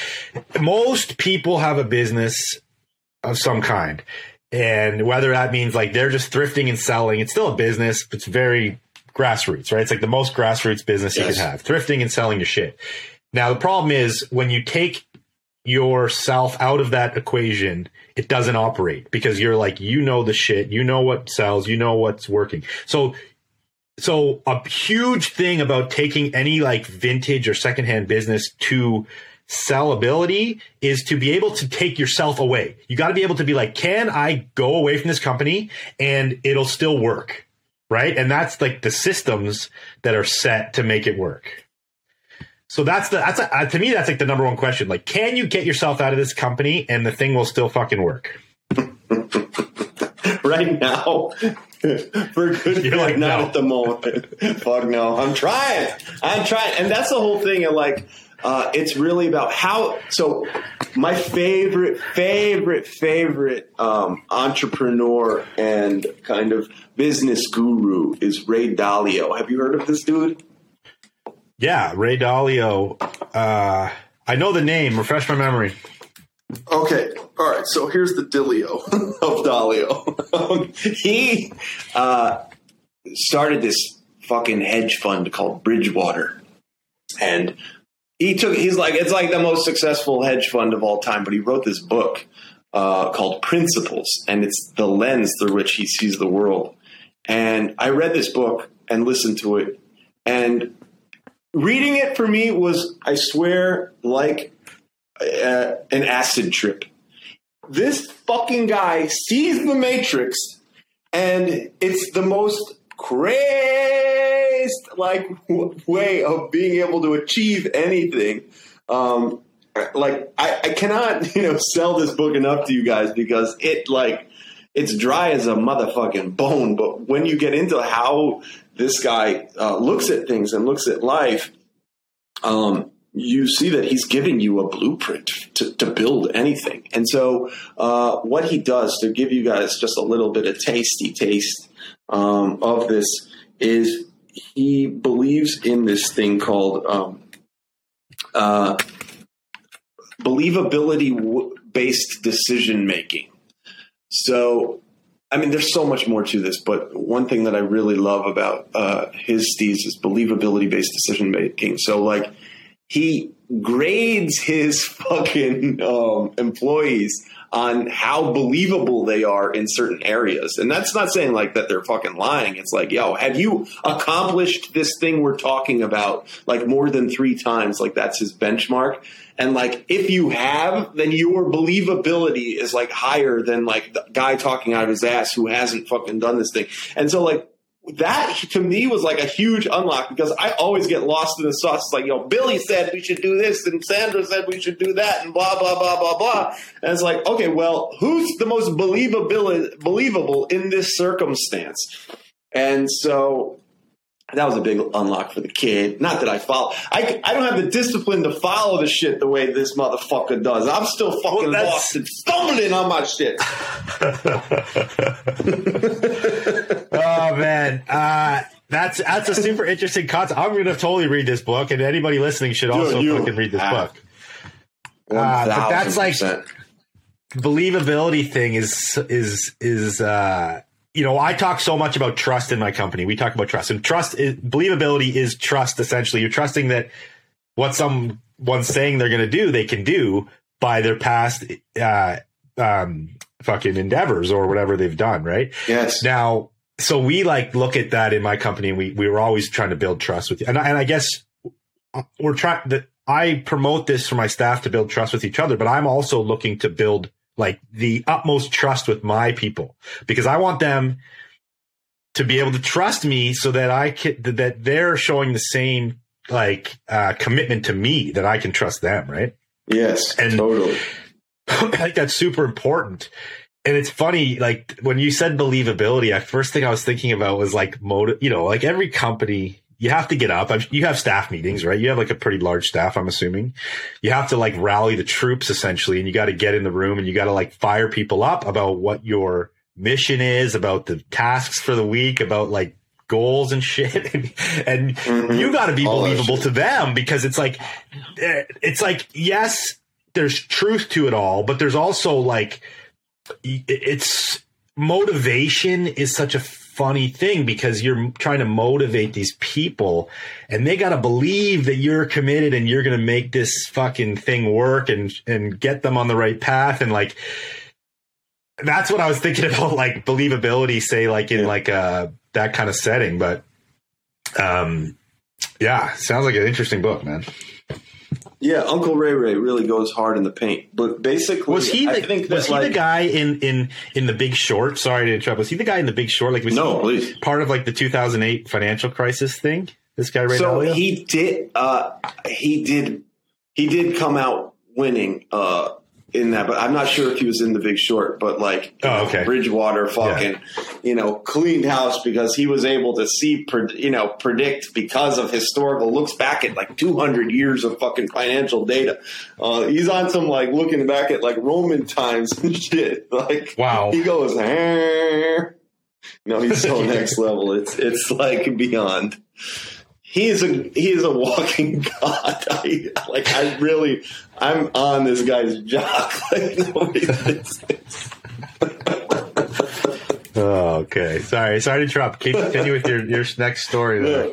most people have a business of some kind and whether that means like they're just thrifting and selling it's still a business but it's very grassroots right it's like the most grassroots business you Yes. can have thrifting and selling your shit now the problem is when you take yourself out of that equation, it doesn't operate because you're like, you know the shit, you know what sells, you know what's working. So so a huge thing about taking any like vintage or secondhand business to sellability is to be able to take yourself away. You got to be able to be like, can I go away from this company and it'll still work? Right. And that's like the systems that are set to make it work. So that's the, that's a, uh, to me, that's like the number one question. Like, can you get yourself out of this company and the thing will still fucking work? right now, for good, You're like, not no. at the moment. Fuck no. I'm trying. I'm trying. And that's the whole thing. And like, uh, it's really about how. So, my favorite, favorite, favorite um, entrepreneur and kind of business guru is Ray Dalio. Have you heard of this dude? Yeah. Ray Dalio. Uh, I know the name. Refresh my memory. Okay, all right. So here's the Dilio of Dalio. He uh, started this fucking hedge fund called Bridgewater, and he took. He's like it's like the most successful hedge fund of all time. But he wrote this book uh, called Principles, and it's the lens through which he sees the world. And I read this book and listened to it, and reading it for me was, I swear, like uh, an acid trip. This fucking guy sees the Matrix, and it's the most crazed like way of being able to achieve anything. Um, like I, I cannot, you know, sell this book enough to you guys because it like it's dry as a motherfucking bone. But when you get into how this guy uh, looks at things and looks at life, um, you see that he's giving you a blueprint to, to build anything. And so, uh, what he does to give you guys just a little bit of tasty taste um, of this is he believes in this thing called um, uh, believability based decision making. So, I mean, there's so much more to this, but one thing that I really love about uh, his steez is believability based decision making. So, like, he grades his fucking um, employees on how believable they are in certain areas. And that's not saying like that they're fucking lying. It's like, yo, have you accomplished this thing we're talking about like more than three times? Like that's his benchmark. And like, if you have, then your believability is like higher than like the guy talking out of his ass who hasn't fucking done this thing. And so like, that to me was like a huge unlock because I always get lost in the sauce. It's like, you know, Billy said we should do this and Sandra said we should do that and blah, blah, blah, blah, blah. And it's like, okay, well, who's the most believable, believable in this circumstance? And so that was a big unlock for the kid. Not that I follow. I, I don't have the discipline to follow the shit the way this motherfucker does. I'm still fucking that's- lost and stumbling on my shit. oh man, uh, that's that's a super interesting concept. I'm going to totally read this book, and anybody listening should also you fucking read this have. book. Uh, but that's like- Believability thing is is is uh, you know I talk so much about trust in my company. We talk about trust, and trust is believability is trust. Essentially, you're trusting that what someone's saying they're going to do, they can do by their past uh, um, fucking endeavors or whatever they've done. Right. yes. Now, so we like look at that in my company and we, we were always trying to build trust with you. And, I- and I guess we're trying that I promote this for my staff to build trust with each other, but I'm also looking to build like the utmost trust with my people because I want them to be able to trust me so that I can, that they're showing the same like, uh, commitment to me that I can trust them. Right. Yes, And- totally. I think that's super important. And it's funny, like when you said believability, the first thing I was thinking about was like motive, you know, like every company, you have to get up. You have staff meetings, right? You have like a pretty large staff, I'm assuming. You have to like rally the troops essentially, and you got to get in the room and you got to like fire people up about what your mission is, about the tasks for the week, about like goals and shit. and Mhm. you got to be All believable to them because it's like, eh, it's like, yes, there's truth to it all, but there's also like, it's motivation is such a funny thing because you're trying to motivate these people and they got to believe that you're committed and you're going to make this fucking thing work and, and get them on the right path. And like, that's what I was thinking about, like believability, say like in Yeah. like a, that kind of setting. But, um, yeah, sounds like an interesting book, man. Yeah, Uncle Ray Ray really goes hard in the paint. But basically, Was he I the, think was he the guy in in in the Big Short? Sorry to interrupt. Was he the guy in the Big Short? Like was No, please. part of like the 2008 financial crisis thing? This guy right So he did. Uh, he did. He did come out winning uh, in that, but I'm not sure if he was in the Big Short. But like, Oh, okay. Bridgewater fucking, you know, cleaned house because he was able to see, you know, predict because of historical looks back at like 200 years of fucking financial data. Uh, he's on some like looking back at like Roman times and shit. Like, Wow. he goes. "Eh." No, he's so next level. It's it's like beyond. He is a he is a walking god. I, like I really, I'm on this guy's jock. Like nobody thinks this. Oh, okay. Sorry, sorry to interrupt. Keep continue with your your next story. There.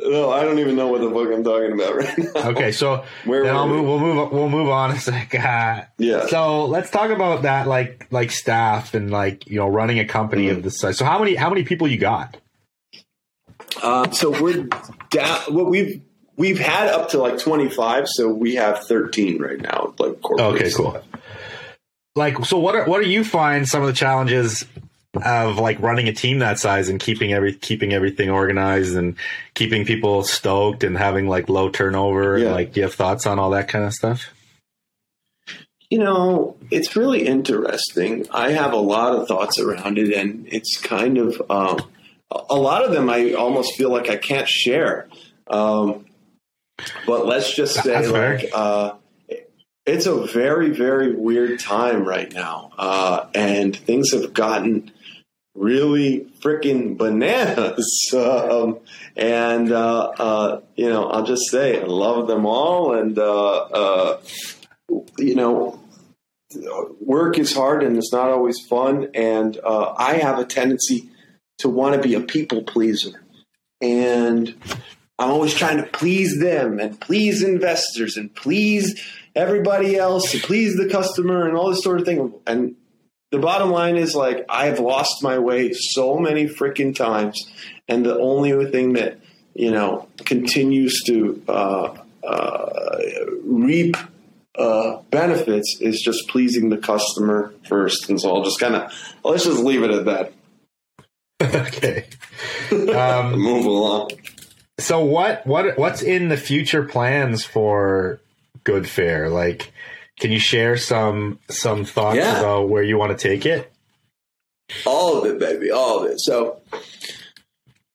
No, no, I don't even know what the fuck I'm talking about right now. Okay, so Where then I'll we? move. We'll move. We'll move on a sec. Uh, Yeah. So let's talk about that, like like staff and like you know running a company Mm-hmm. of this size. So how many how many people you got? Um, so we're down. Well, we've we've had up to like 25, so we have 13 right now. Like corporate. Okay, cool. Like, so what are what do you find some of the challenges of like running a team that size and keeping every keeping everything organized and keeping people stoked and having like low turnover? And, Yeah. like, do you have thoughts on all that kind of stuff? You know, it's really interesting. I have a lot of thoughts around it, and it's kind of um, a lot of them. I almost feel like I can't share. Um, but let's just say, That's like, uh, it's a very, very weird time right now, uh, and things have gotten really freaking bananas. Um, and uh, uh, you know, I'll just say, I love them all, and uh, uh, you know, work is hard and it's not always fun. And uh, I have a tendency to want to be a people pleaser. And I'm always trying to please them and please investors and please everybody else and please the customer and all this sort of thing. And the bottom line is like, I have lost my way so many freaking times. And the only thing that, you know, continues to uh, uh, reap uh, benefits is just pleasing the customer first. And so I'll just kind of let's just leave it at that. okay. Um, Move along. so what what what's in the future plans for Good Fair? Like, can you share some some thoughts Yeah. about where you want to take it? All of it, baby, all of it. So,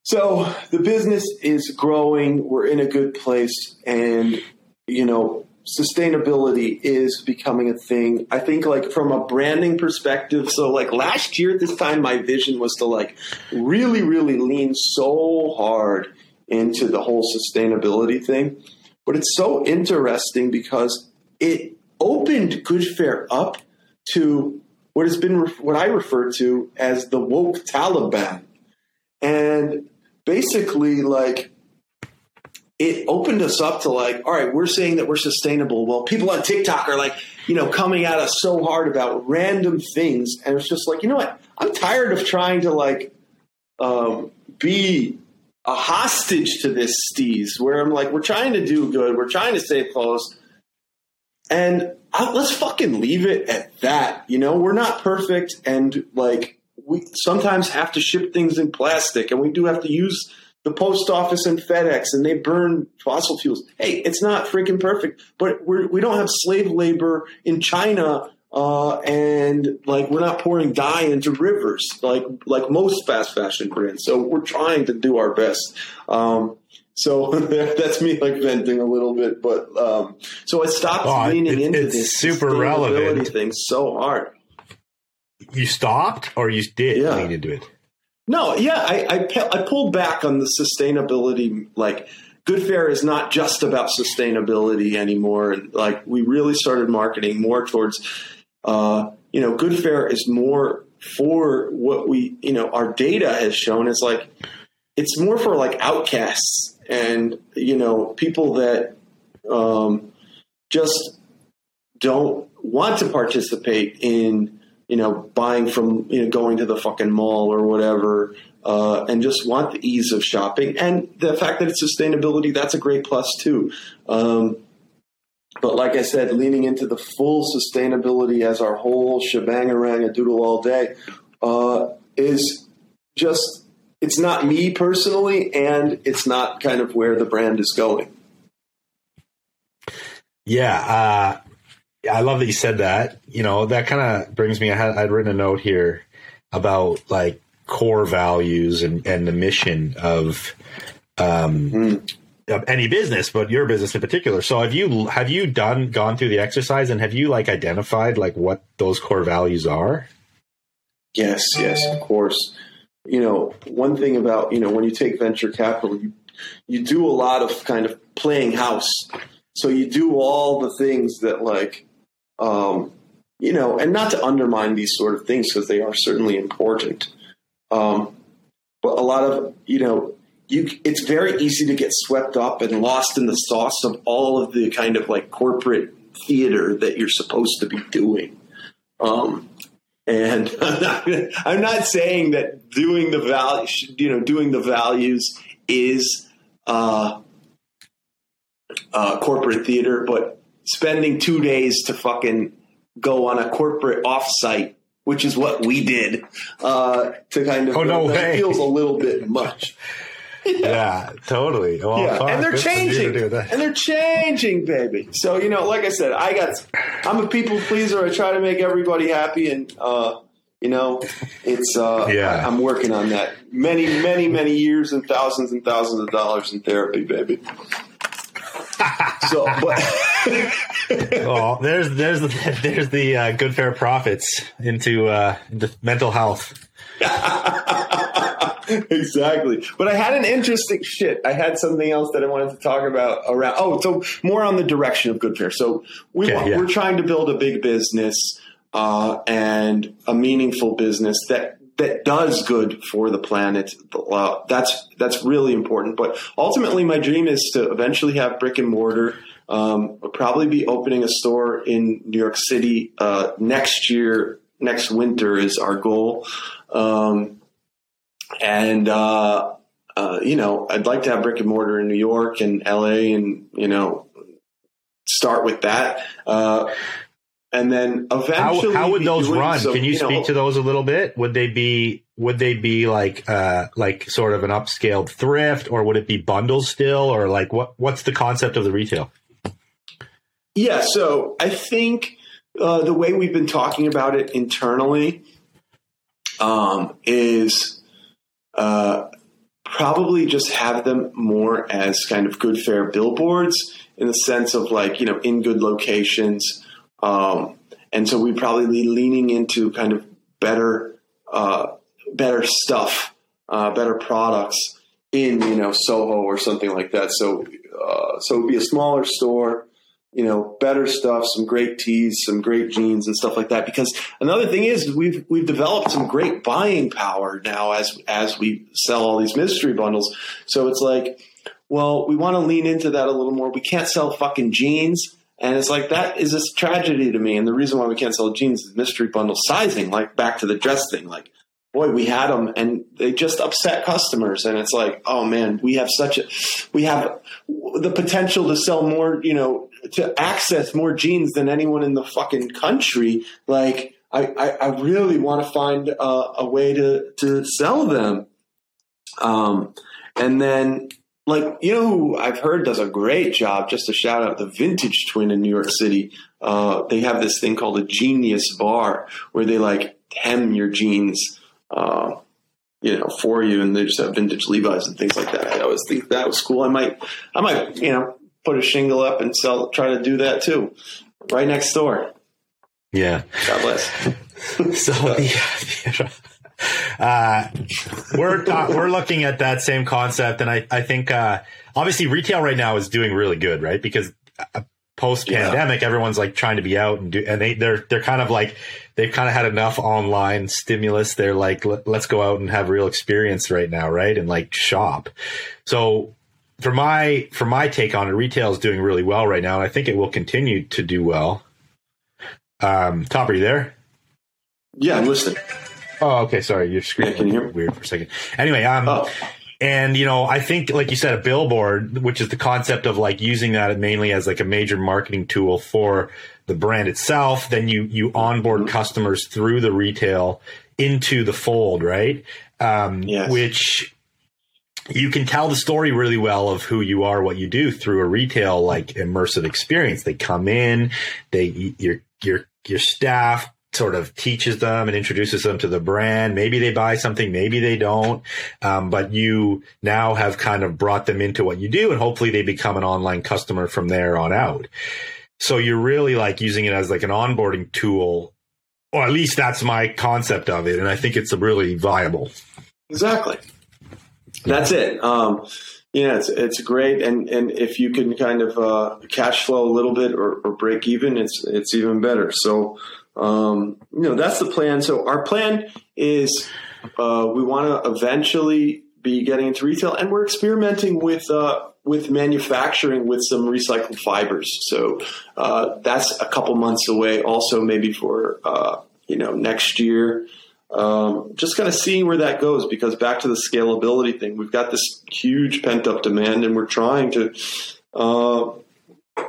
so the business is growing. We're in a good place, and you know, sustainability is becoming a thing. I think, like from a branding perspective. So, like last year at this time, my vision was to like really, really lean so hard into the whole sustainability thing. But it's so interesting because it opened Good Fair up to what has been what I refer to as the woke Taliban, and basically, like it opened us up to like, all right, we're saying that we're sustainable. Well, people on TikTok are like, you know, coming at us so hard about random things, and it's just like, you know what? I'm tired of trying to like um, be a hostage to this steez, where I'm like, we're trying to do good, we're trying to stay close, and I, let's fucking leave it at that. You know, we're not perfect, and like we sometimes have to ship things in plastic, and we do have to use the post office and FedEx, and they burn fossil fuels. Hey, it's not freaking perfect, but we're, we don't have slave labor in China. Uh, and like we're not pouring dye into rivers like like most fast fashion brands. So we're trying to do our best. Um, so that's me like venting a little bit, but um, so I stopped Oh, leaning it- into this super relevant. thing so hard. You stopped or you did Yeah. lean into it? No, yeah, I, I I pulled back on the sustainability. Like, Good Fair is not just about sustainability anymore. And like, we really started marketing more towards, uh, you know, Good Fair is more for what we, you know, our data has shown is like, it's more for like outcasts and you know people that um, just don't want to participate in you know buying from you know going to the fucking mall or whatever uh, and just want the ease of shopping and the fact that it's sustainability that's a great plus too um, but like I said, leaning into the full sustainability as our whole shebang a doodle all day uh, is just it's not me personally, and it's not kind of where the brand is going. Yeah, uh, I love that you said that. You know, that kind of brings me. I had I'd written a note here about like core values and and the mission of um of any business, but your business in particular. So have you have you done gone through the exercise and have you like identified like what those core values are? Yes, yes, of course. You know, one thing about you know when you take venture capital, you you do a lot of kind of playing house. So you do all the things that like, um, you know, and not to undermine these sort of things because they are certainly important. Um, but a lot of you know you it's very easy to get swept up and lost in the sauce of all of the kind of like corporate theater that you're supposed to be doing um, and I'm not, I'm not saying that doing the value you know doing the values is uh, uh, corporate theater but spending two days to fucking go on a corporate offsite which is what we did uh, to kind of Oh, no that way. feels a little bit much Yeah, totally. Well, yeah, fuck, and they're good for you to changing, and they're changing, baby. So you know, like I said, I got, I'm a people pleaser. I try to make everybody happy, and uh, you know, it's uh, Yeah. I, am working on that. Many, many, many years and thousands and thousands of dollars in therapy, baby. So, but oh, there's there's the, there's the uh, good fair profits into uh, into mental health. exactly. But I had an interesting shit. I had something else that I wanted to talk about around. Oh, so more on the direction of Good Fair. So we okay, yeah. we're trying to build a big business uh, and a meaningful business that that does good for the planet. That's that's really important. But ultimately, my dream is to eventually have brick and mortar. Um, I'll probably be opening a store in New York City uh, next year. Next winter is our goal. Um, and uh, uh, you know, I'd like to have brick and mortar in New York and LA, and you know, start with that, uh, and then How, eventually, how would those run? some, Can you, know, speak to those a little bit? Would they be would they be like uh like sort of an upscaled thrift, or would it be bundles still, or like what what's the concept of the retail? Yeah, so I think uh, the way we've been talking about it internally um, is uh, probably just have them more as kind of good fair billboards in the sense of like you know in good locations, um, and so we probably be leaning into kind of better uh, better stuff, uh, better products in you know Soho or something like that. So uh, so it'd be a smaller store you know, better stuff, some great tees, some great jeans and stuff like that. Because another thing is we've we've developed some great buying power now as as we sell all these mystery bundles. So it's like, well, we want to lean into that a little more. We can't sell fucking jeans. And it's like that is a tragedy to me. And the reason why we can't sell jeans is mystery bundle sizing, like back to the dress thing. Like, boy, we had them and they just upset customers. And it's like, oh man, we have such a, we have the potential to sell more, you know, to access more jeans than anyone in the fucking country. Like, I, I, I really want to find a, a way to, to sell them. Um, and then, like, you know who I've heard does a great job, just a shout out, the Vintage Twin in New York City. Uh, they have this thing called a Genius Bar where they like hem your jeans, uh, you know, for you, and they just have vintage Levi's and things like that. I always think that was cool. I might, I might, you know, put a shingle up and sell, try to do that too, right next door. Yeah. God bless. So the, uh, we're uh, we're looking at that same concept, and I I think uh, obviously retail right now is doing really good, right? Because post pandemic, everyone's like trying to be out and do, and they they're they're kind of like they've kind of had enough online stimulus. They're like, Let, let's go out and have real experience right now, right? And like shop. So for my for my take on it, retail is doing really well right now, and I think it will continue to do well. Um, Top, are you there? Yeah, I'm listening. Oh, okay. Sorry, your screen Yeah, can you hear weird for a second. Anyway, um, Oh. and you know, I think, like you said, a billboard, which is the concept of like using that mainly as like a major marketing tool for the brand itself. Then you you onboard Mm-hmm. customers through the retail into the fold, right? Um, Yes. Which you can tell the story really well of who you are, what you do through a retail like immersive experience. They come in, they your your your staff sort of teaches them and introduces them to the brand. Maybe they buy something, maybe they don't. Um, but you now have kind of brought them into what you do and hopefully they become an online customer from there on out. So you're really like using it as like an onboarding tool, or at least that's my concept of it. And I think it's really viable. Exactly. That's it. Um, Yeah, it's it's great, and and if you can kind of uh, cash flow a little bit or, or break even, it's it's even better. So, um, you know, that's the plan. So our plan is uh, we want to eventually be getting into retail, and we're experimenting with uh, with manufacturing with some recycled fibers. So uh, that's a couple months away. Also, maybe for uh, you know next year. Um, just kind of seeing where that goes because back to the scalability thing, we've got this huge pent up demand, and we're trying to, uh,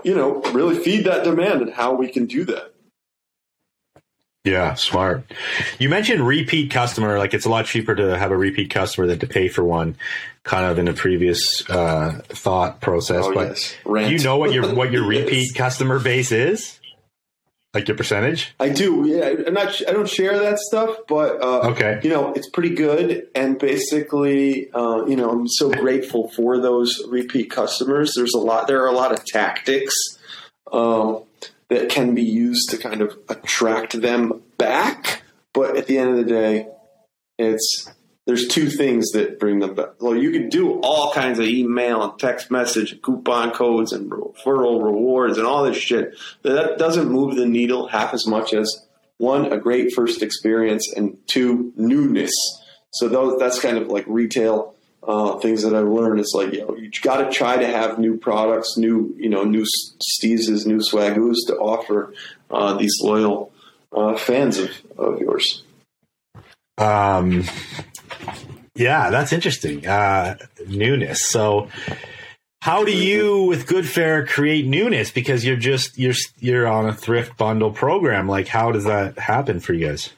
you know, really feed that demand and how we can do that. Yeah, smart. You mentioned repeat customer, like it's a lot cheaper to have a repeat customer than to pay for one, kind of in a previous uh, thought process. Oh, but yes. do you know what your what your Yes. repeat customer base is? Like your percentage? I do. Yeah, I'm not. I don't share that stuff, but uh, Okay. you know, it's pretty good. And basically, uh, you know, I'm so grateful for those repeat customers. There's a lot. There are a lot of tactics um, that can be used to kind of attract them back. But at the end of the day, it's there's two things that bring them back. Well, you can do all kinds of email and text message, and coupon codes, and referral rewards, and all this shit. That doesn't move the needle half as much as one, a great first experience, and two, newness. So that's kind of like retail uh, things that I've learned. It's like you know you got to try to have new products, new you know new steezes, new swagoos to offer uh, these loyal uh, fans of, of yours. Um, yeah, that's interesting. Uh, newness. So, how do you, with Good Fair, create newness? Because you're just you're you're on a thrift bundle program. Like, how does that happen for you guys?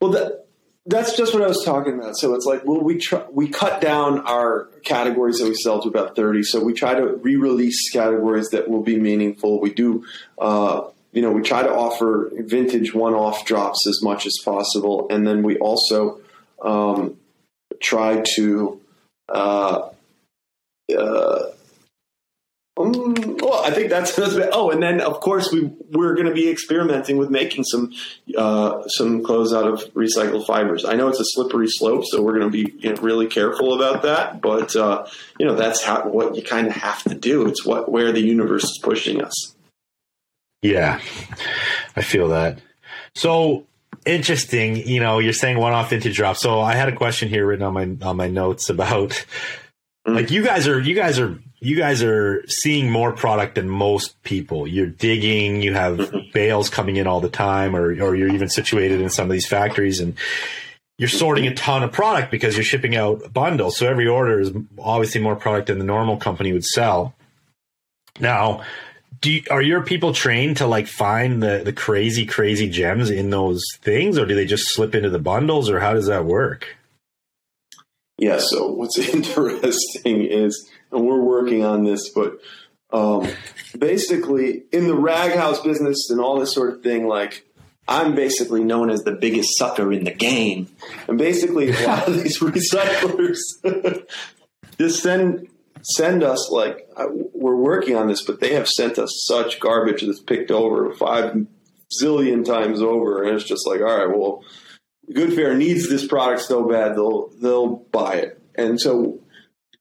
Well, that, that's just what I was talking about. So it's like, well, we try, we cut down our categories that we sell to about thirty. So we try to re-release categories that will be meaningful. We do, uh, you know, we try to offer vintage one-off drops as much as possible, and then we also um, try to. Uh, uh, um, well, I think that's, that's oh, and then of course we we're going to be experimenting with making some uh, some clothes out of recycled fibers. I know it's a slippery slope, so we're going to be you know, really careful about that. But uh, you know that's how what you kind of have to do. It's what where the universe is pushing us. Yeah, I feel that. So interesting. You know, you're saying one-off vintage drop. So I had a question here written on my on my notes about Mm. like you guys are you guys are you guys are seeing more product than most people. You're digging. You have Mm-hmm. bales coming in all the time, or or you're even situated in some of these factories and. You're sorting a ton of product because you're shipping out bundles. So every order is obviously more product than the normal company would sell. Now, do you, are your people trained to like find the the crazy crazy gems in those things or do they just slip into the bundles or how does that work Yeah. So what's interesting is, and we're working on this, but um, basically in the rag house business and all this sort of thing, like I'm basically known as the biggest sucker in the game, and basically a lot of these recyclers just send send us like we're working on this, but they have sent us such garbage that's picked over five zillion times over, and it's just like, all right, well. Good Fair needs this product so bad they'll they'll buy it, and so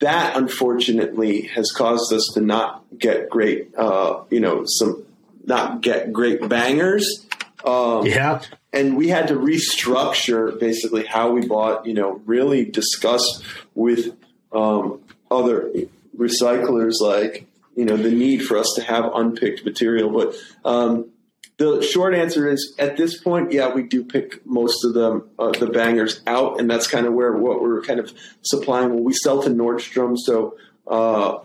that unfortunately has caused us to not get great, uh, you know, some not get great bangers. Um, yeah and we had to restructure basically how we bought. You know, really discuss with um, other recyclers like you know the need for us to have unpicked material. But um, the short answer is at this point, yeah, we do pick most of them uh, the bangers out, and that's kind of where what we're kind of supplying. Well, we sell to Nordstrom, so uh,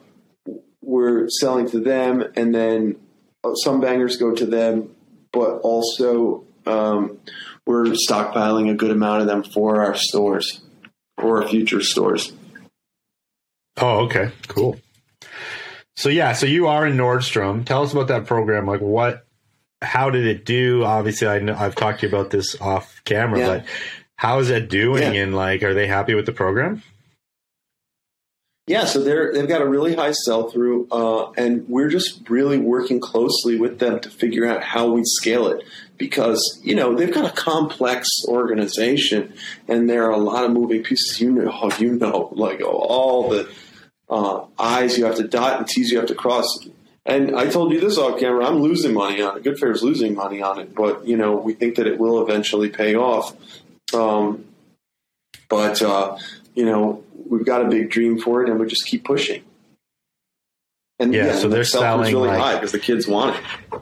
we're selling to them, and then uh, some bangers go to them, but also um, we're stockpiling a good amount of them for our stores, for our future stores. oh okay cool so yeah so you are in nordstrom tell us about that program like what how did it do obviously I know, i've talked to you about this off camera Yeah. but how is it doing Yeah. and like are they happy with the program Yeah, so they're they've got a really high sell through, uh, and we're just really working closely with them to figure out how we scale it because you know they've got a complex organization and there are a lot of moving pieces. You know, you know, like all the uh, I's you have to dot and T's you have to cross. And I told you this off camera. I'm losing money on it. Good Fair is losing money on it, but you know we think that it will eventually pay off. Um, but uh, you know we've got a big dream for it, and we just keep pushing. And Yeah, so the they're selling, really like- high because the kids want it.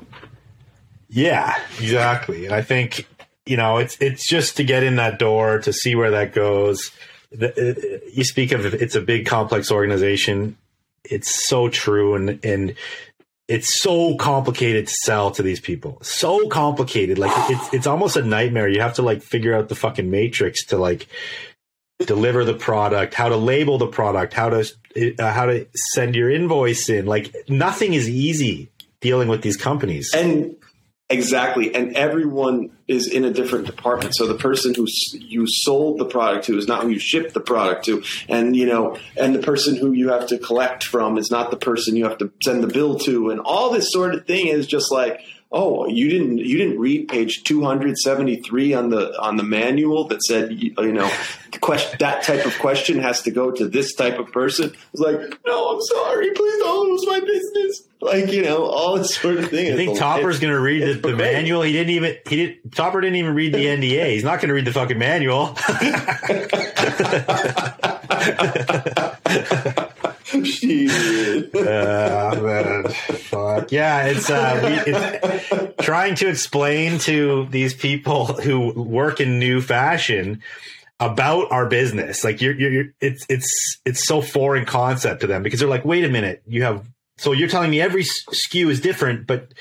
Yeah, exactly. And I think you know it's it's just to get in that door to see where that goes. The, it, you speak of it's a big complex organization. It's so true, and and it's so complicated to sell to these people. So complicated, like it's it's almost a nightmare. You have to like figure out the fucking matrix to like deliver the product, how to label the product, how to uh, how to send your invoice in. Like nothing is easy dealing with these companies. And exactly, and everyone is in a different department. So the person who you sold the product to is not who you shipped the product to, and you know, and the person who you have to collect from is not the person you have to send the bill to, and all this sort of thing is just like. Oh, you didn't you didn't read page 273 on the on the manual that said you know question that type of question has to go to this type of person. It's like, no, I'm sorry, please don't lose my business. Like you know, all this sort of thing. You think Topper's going to read the, the manual? He didn't even he didn't Topper didn't even read the NDA. He's not going to read the fucking manual. Uh, man, fuck. Yeah, it's uh, we, it's trying to explain to these people who work in new fashion about our business. Like you're, you're, you're it's it's it's so foreign concept to them because they're like, wait a minute, you have so you're telling me every s- SKU is different, but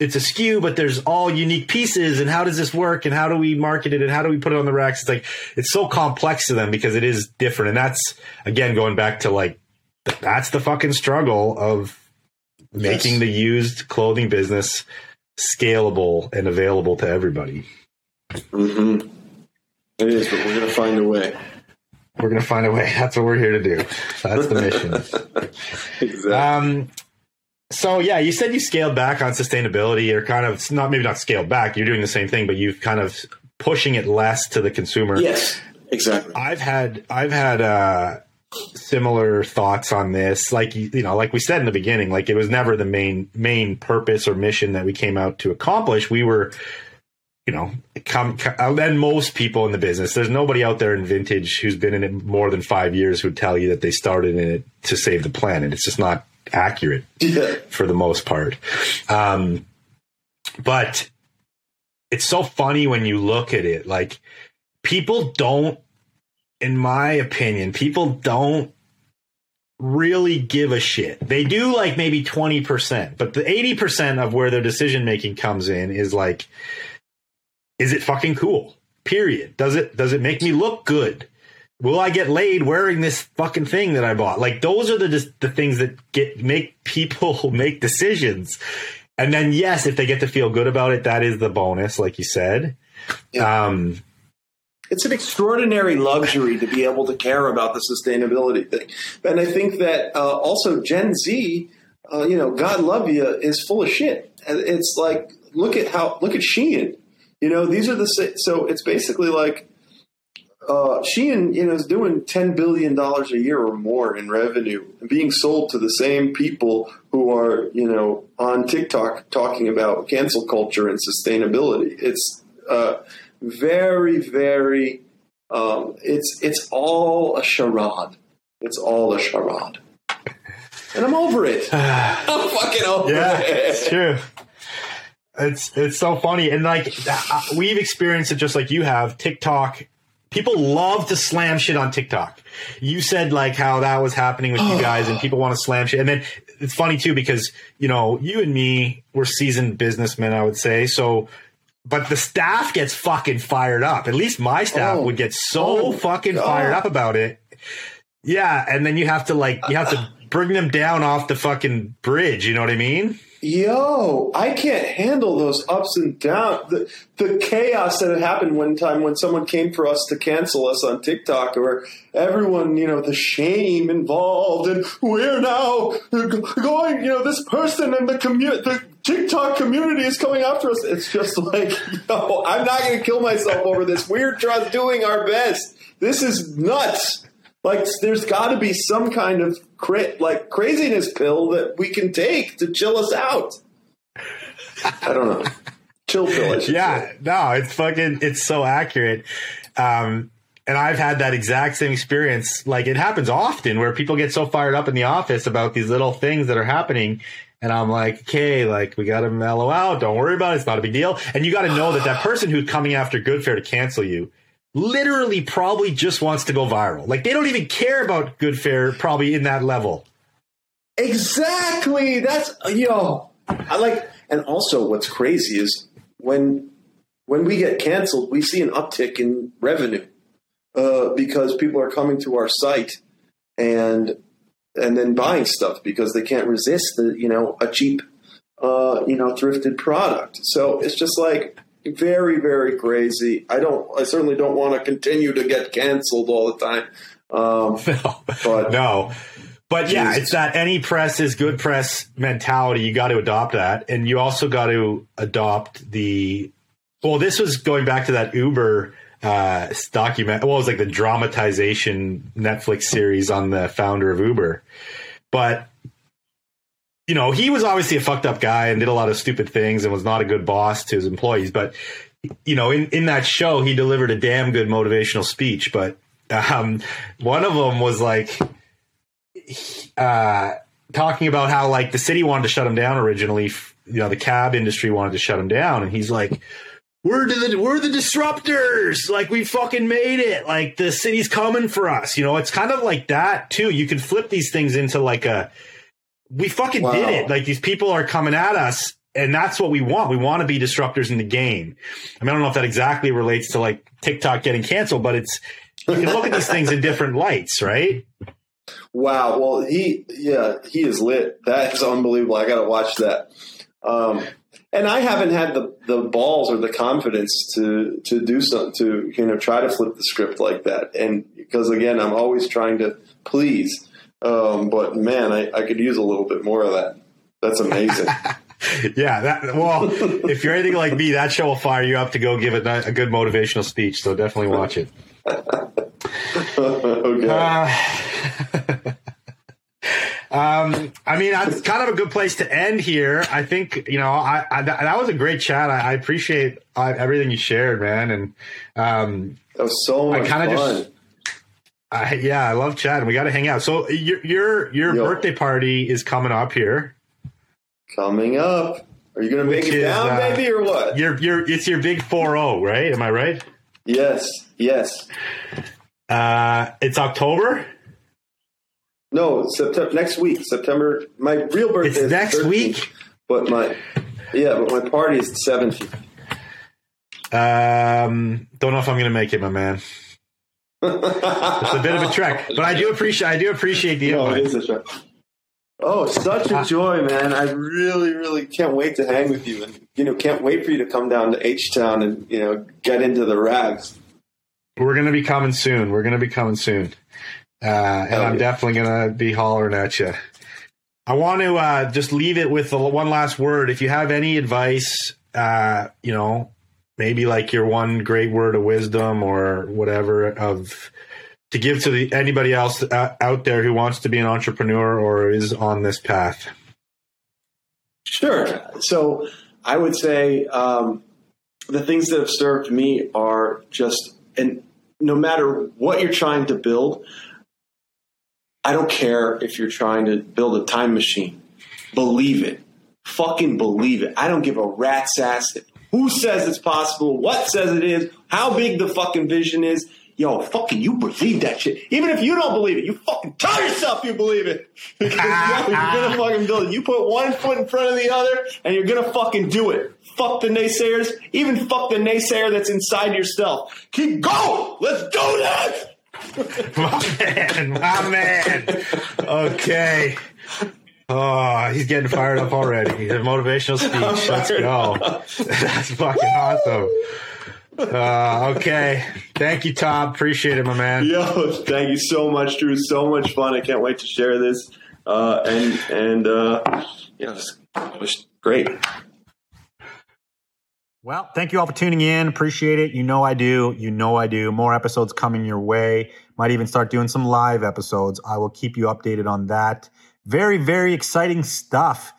it's a SKU, but there's all unique pieces. And how does this work? And how do we market it? And how do we put it on the racks? It's like it's so complex to them because it is different. And that's again going back to like that's the fucking struggle of making Yes. the used clothing business scalable and available to everybody. hmm It is, but we're gonna find a way. We're gonna find a way. That's what we're here to do. That's the mission. Exactly. Um, so yeah, you said you scaled back on sustainability, or kind of not maybe not scaled back. You're doing the same thing, but you've kind of pushing it less to the consumer. yes, exactly. I've had I've had uh, similar thoughts on this. Like you know, like we said in the beginning, like it was never the main main purpose or mission that we came out to accomplish. We were, you know, come and most people in the business. There's nobody out there in vintage who's been in it more than five years who'd tell you that they started in it to save the planet. It's just not accurate Yeah. for the most part. Um, but it's so funny when you look at it. Like people don't, in my opinion, people don't really give a shit. They do like maybe 20%, but the 80% of where their decision making comes in is like, is it fucking cool? Period. Does it, does it make me look good? Will I get laid wearing this fucking thing that I bought? Like those are the the things that get make people make decisions. And then yes, if they get to feel good about it, that is the bonus, like you said. Um, it's an extraordinary luxury to be able to care about the sustainability thing. And I think that uh, also Gen Z, uh, you know, God love you, is full of shit. It's like look at how look at Shein. You know, these are the so it's basically like uh, Shein, you know, is doing ten billion dollars a year or more in revenue, and being sold to the same people who are, you know, on TikTok talking about cancel culture and sustainability. It's uh, very, very. Um, it's it's all a charade. It's all a charade, and I'm over it. I'm fucking over yeah, it. it's true. It's it's so funny, and like we've experienced it just like you have. TikTok, people love to slam shit on TikTok. You said like how that was happening with you guys, and oh. people want to slam shit. And then it's funny too because you know you and me were seasoned businessmen, I would say. So, but the staff gets fucking fired up. At least my staff Oh. would get so Oh, fucking fired up about it. Yeah, and then you have to like you have to bring them down off the fucking bridge. You know what I mean? Yo, I can't handle those ups and downs. The, the chaos that happened one time when someone came for us to cancel us on TikTok, or everyone, you know, the shame involved, and we're now going, you know, this person and the community, the TikTok community is coming after us. It's just like, yo, I'm not going to kill myself over this. We're just doing our best. This is nuts. Like, there's got to be some kind of cra- like craziness pill that we can take to chill us out. I don't know. Chill pill. Yeah, say. no, it's fucking, it's so accurate. Um, and I've had that exact same experience. Like it happens often where people get so fired up in the office about these little things that are happening. And I'm like, okay, like we got to mellow out. Don't worry about it. It's not a big deal. And you got to know that that person who's coming after Good Fair to cancel you literally probably just wants to go viral. Like they don't even care about Good Fair probably in that level. Exactly. That's yo. I like, and also what's crazy is when when we get canceled, we see an uptick in revenue uh, because people are coming to our site and and then buying stuff because they can't resist the you know a cheap uh, you know thrifted product. So it's just like very very crazy. I don't. I certainly don't want to continue to get canceled all the time. Um, No, But- no. But yeah, it's that any press is good press mentality. You got to adopt that, and you also got to adopt the. Well, this was going back to that Uber uh, document. Well, it was like the dramatization Netflix series on the founder of Uber, but you know he was obviously a fucked up guy and did a lot of stupid things and was not a good boss to his employees. But you know, in in that show, he delivered a damn good motivational speech. But um, one of them was like uh, talking about how like the city wanted to shut him down originally. You know, the cab industry wanted to shut him down, and he's like, "We're the we're the disruptors. Like we fucking made it. Like the city's coming for us. You know, it's kind of like that too. You can flip these things into like a we fucking Wow. did it. Like these people are coming at us." And that's what we want. We want to be disruptors in the game. I mean, I don't know if that exactly relates to like TikTok getting canceled, but it's you can look at these things in different lights, right? Wow. Well, he, yeah, he is lit. That is unbelievable. I got to watch that. Um, and I haven't had the, the balls or the confidence to, to do something, to, you know, try to flip the script like that. And because again, I'm always trying to please. Um, but man, I, I could use a little bit more of that. That's amazing. Yeah, that well, if you're anything like me, that show will fire you up to go give it a, a good motivational speech. So definitely watch it. okay. Uh, um, I mean, that's kind of a good place to end here. I think you know, I, I that, was a great chat. I, I appreciate uh, everything you shared, man, and um, that was so I much kinda fun. just- I, yeah, I love chatting. We got to hang out. So your your your Yo. birthday party is coming up here. Coming up. Are you going to make Which it is, down, uh, baby, or what? Your your it's your big four zero, right? Am I right? Yes. Yes. Uh, it's October. No, September next week. September. My real birthday It's is next 13th, week? but my yeah, but my party is the seventeenth. Um, don't know if I'm going to make it, my man. It's a bit of a trek, but I do appreciate I do appreciate the No, it is a show. Oh, such a joy, man! I really, really can't wait to hang with you, and you know, can't wait for you to come down to H Town and you know get into the rags. We're going to be coming soon. We're going to be coming soon, uh, and Hell I'm yeah. definitely going to be hollering at you. I want to uh, just leave it with the one last word. If you have any advice, uh, you know, maybe like your one great word of wisdom or whatever of to give to the, anybody else uh, out there who wants to be an entrepreneur or is on this path. Sure. So I would say um, the things that have served me are just, and no matter what you're trying to build, I don't care if you're trying to build a time machine. Believe it. Fucking believe it. I don't give a rat's ass who says it's possible, what says it is, how big the fucking vision is. Yo, fucking you believe that shit. Even if you don't believe it, you fucking tell yourself you believe it. Because yo, you're gonna fucking build it. You put one foot in front of the other and you're gonna fucking do it. Fuck the naysayers. Even fuck the naysayer that's inside yourself. Keep going. Let's do this. my man, my man. Okay. Oh, he's getting fired up already. A motivational speech. Let's go. That's fucking awesome. Uh, okay. Thank you, Tom. Appreciate it, my man. Yo, thank you so much, Drew. So much fun. I can't wait to share this. Uh, and and uh, yeah, it was, it was great. Well, thank you all for tuning in. Appreciate it. You know I do. You know I do. More episodes coming your way. Might even start doing some live episodes. I will keep you updated on that. Very, very exciting stuff.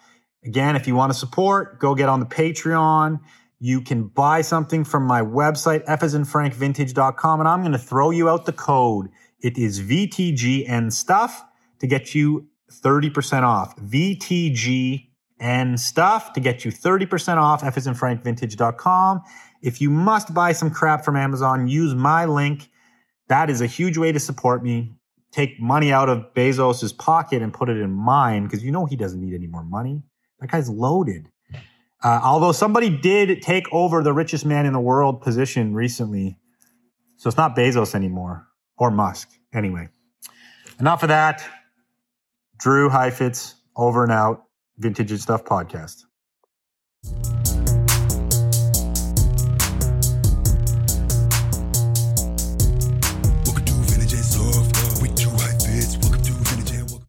Again, if you want to support, go get on the Patreon. You can buy something from my website, FAsInFrankVintage.com, and I'm going to throw you out the code. It is VTGN stuff to get you 30% off. VTGN stuff to get you 30% off. FAsInFrankVintage.com. If you must buy some crap from Amazon, use my link. That is a huge way to support me. Take money out of Bezos's pocket and put it in mine because you know he doesn't need any more money. That guy's loaded. Uh, although somebody did take over the richest man in the world position recently. So it's not Bezos anymore or Musk. Anyway, enough of that. Drew Heifetz, over and out, Vintage and Stuff podcast.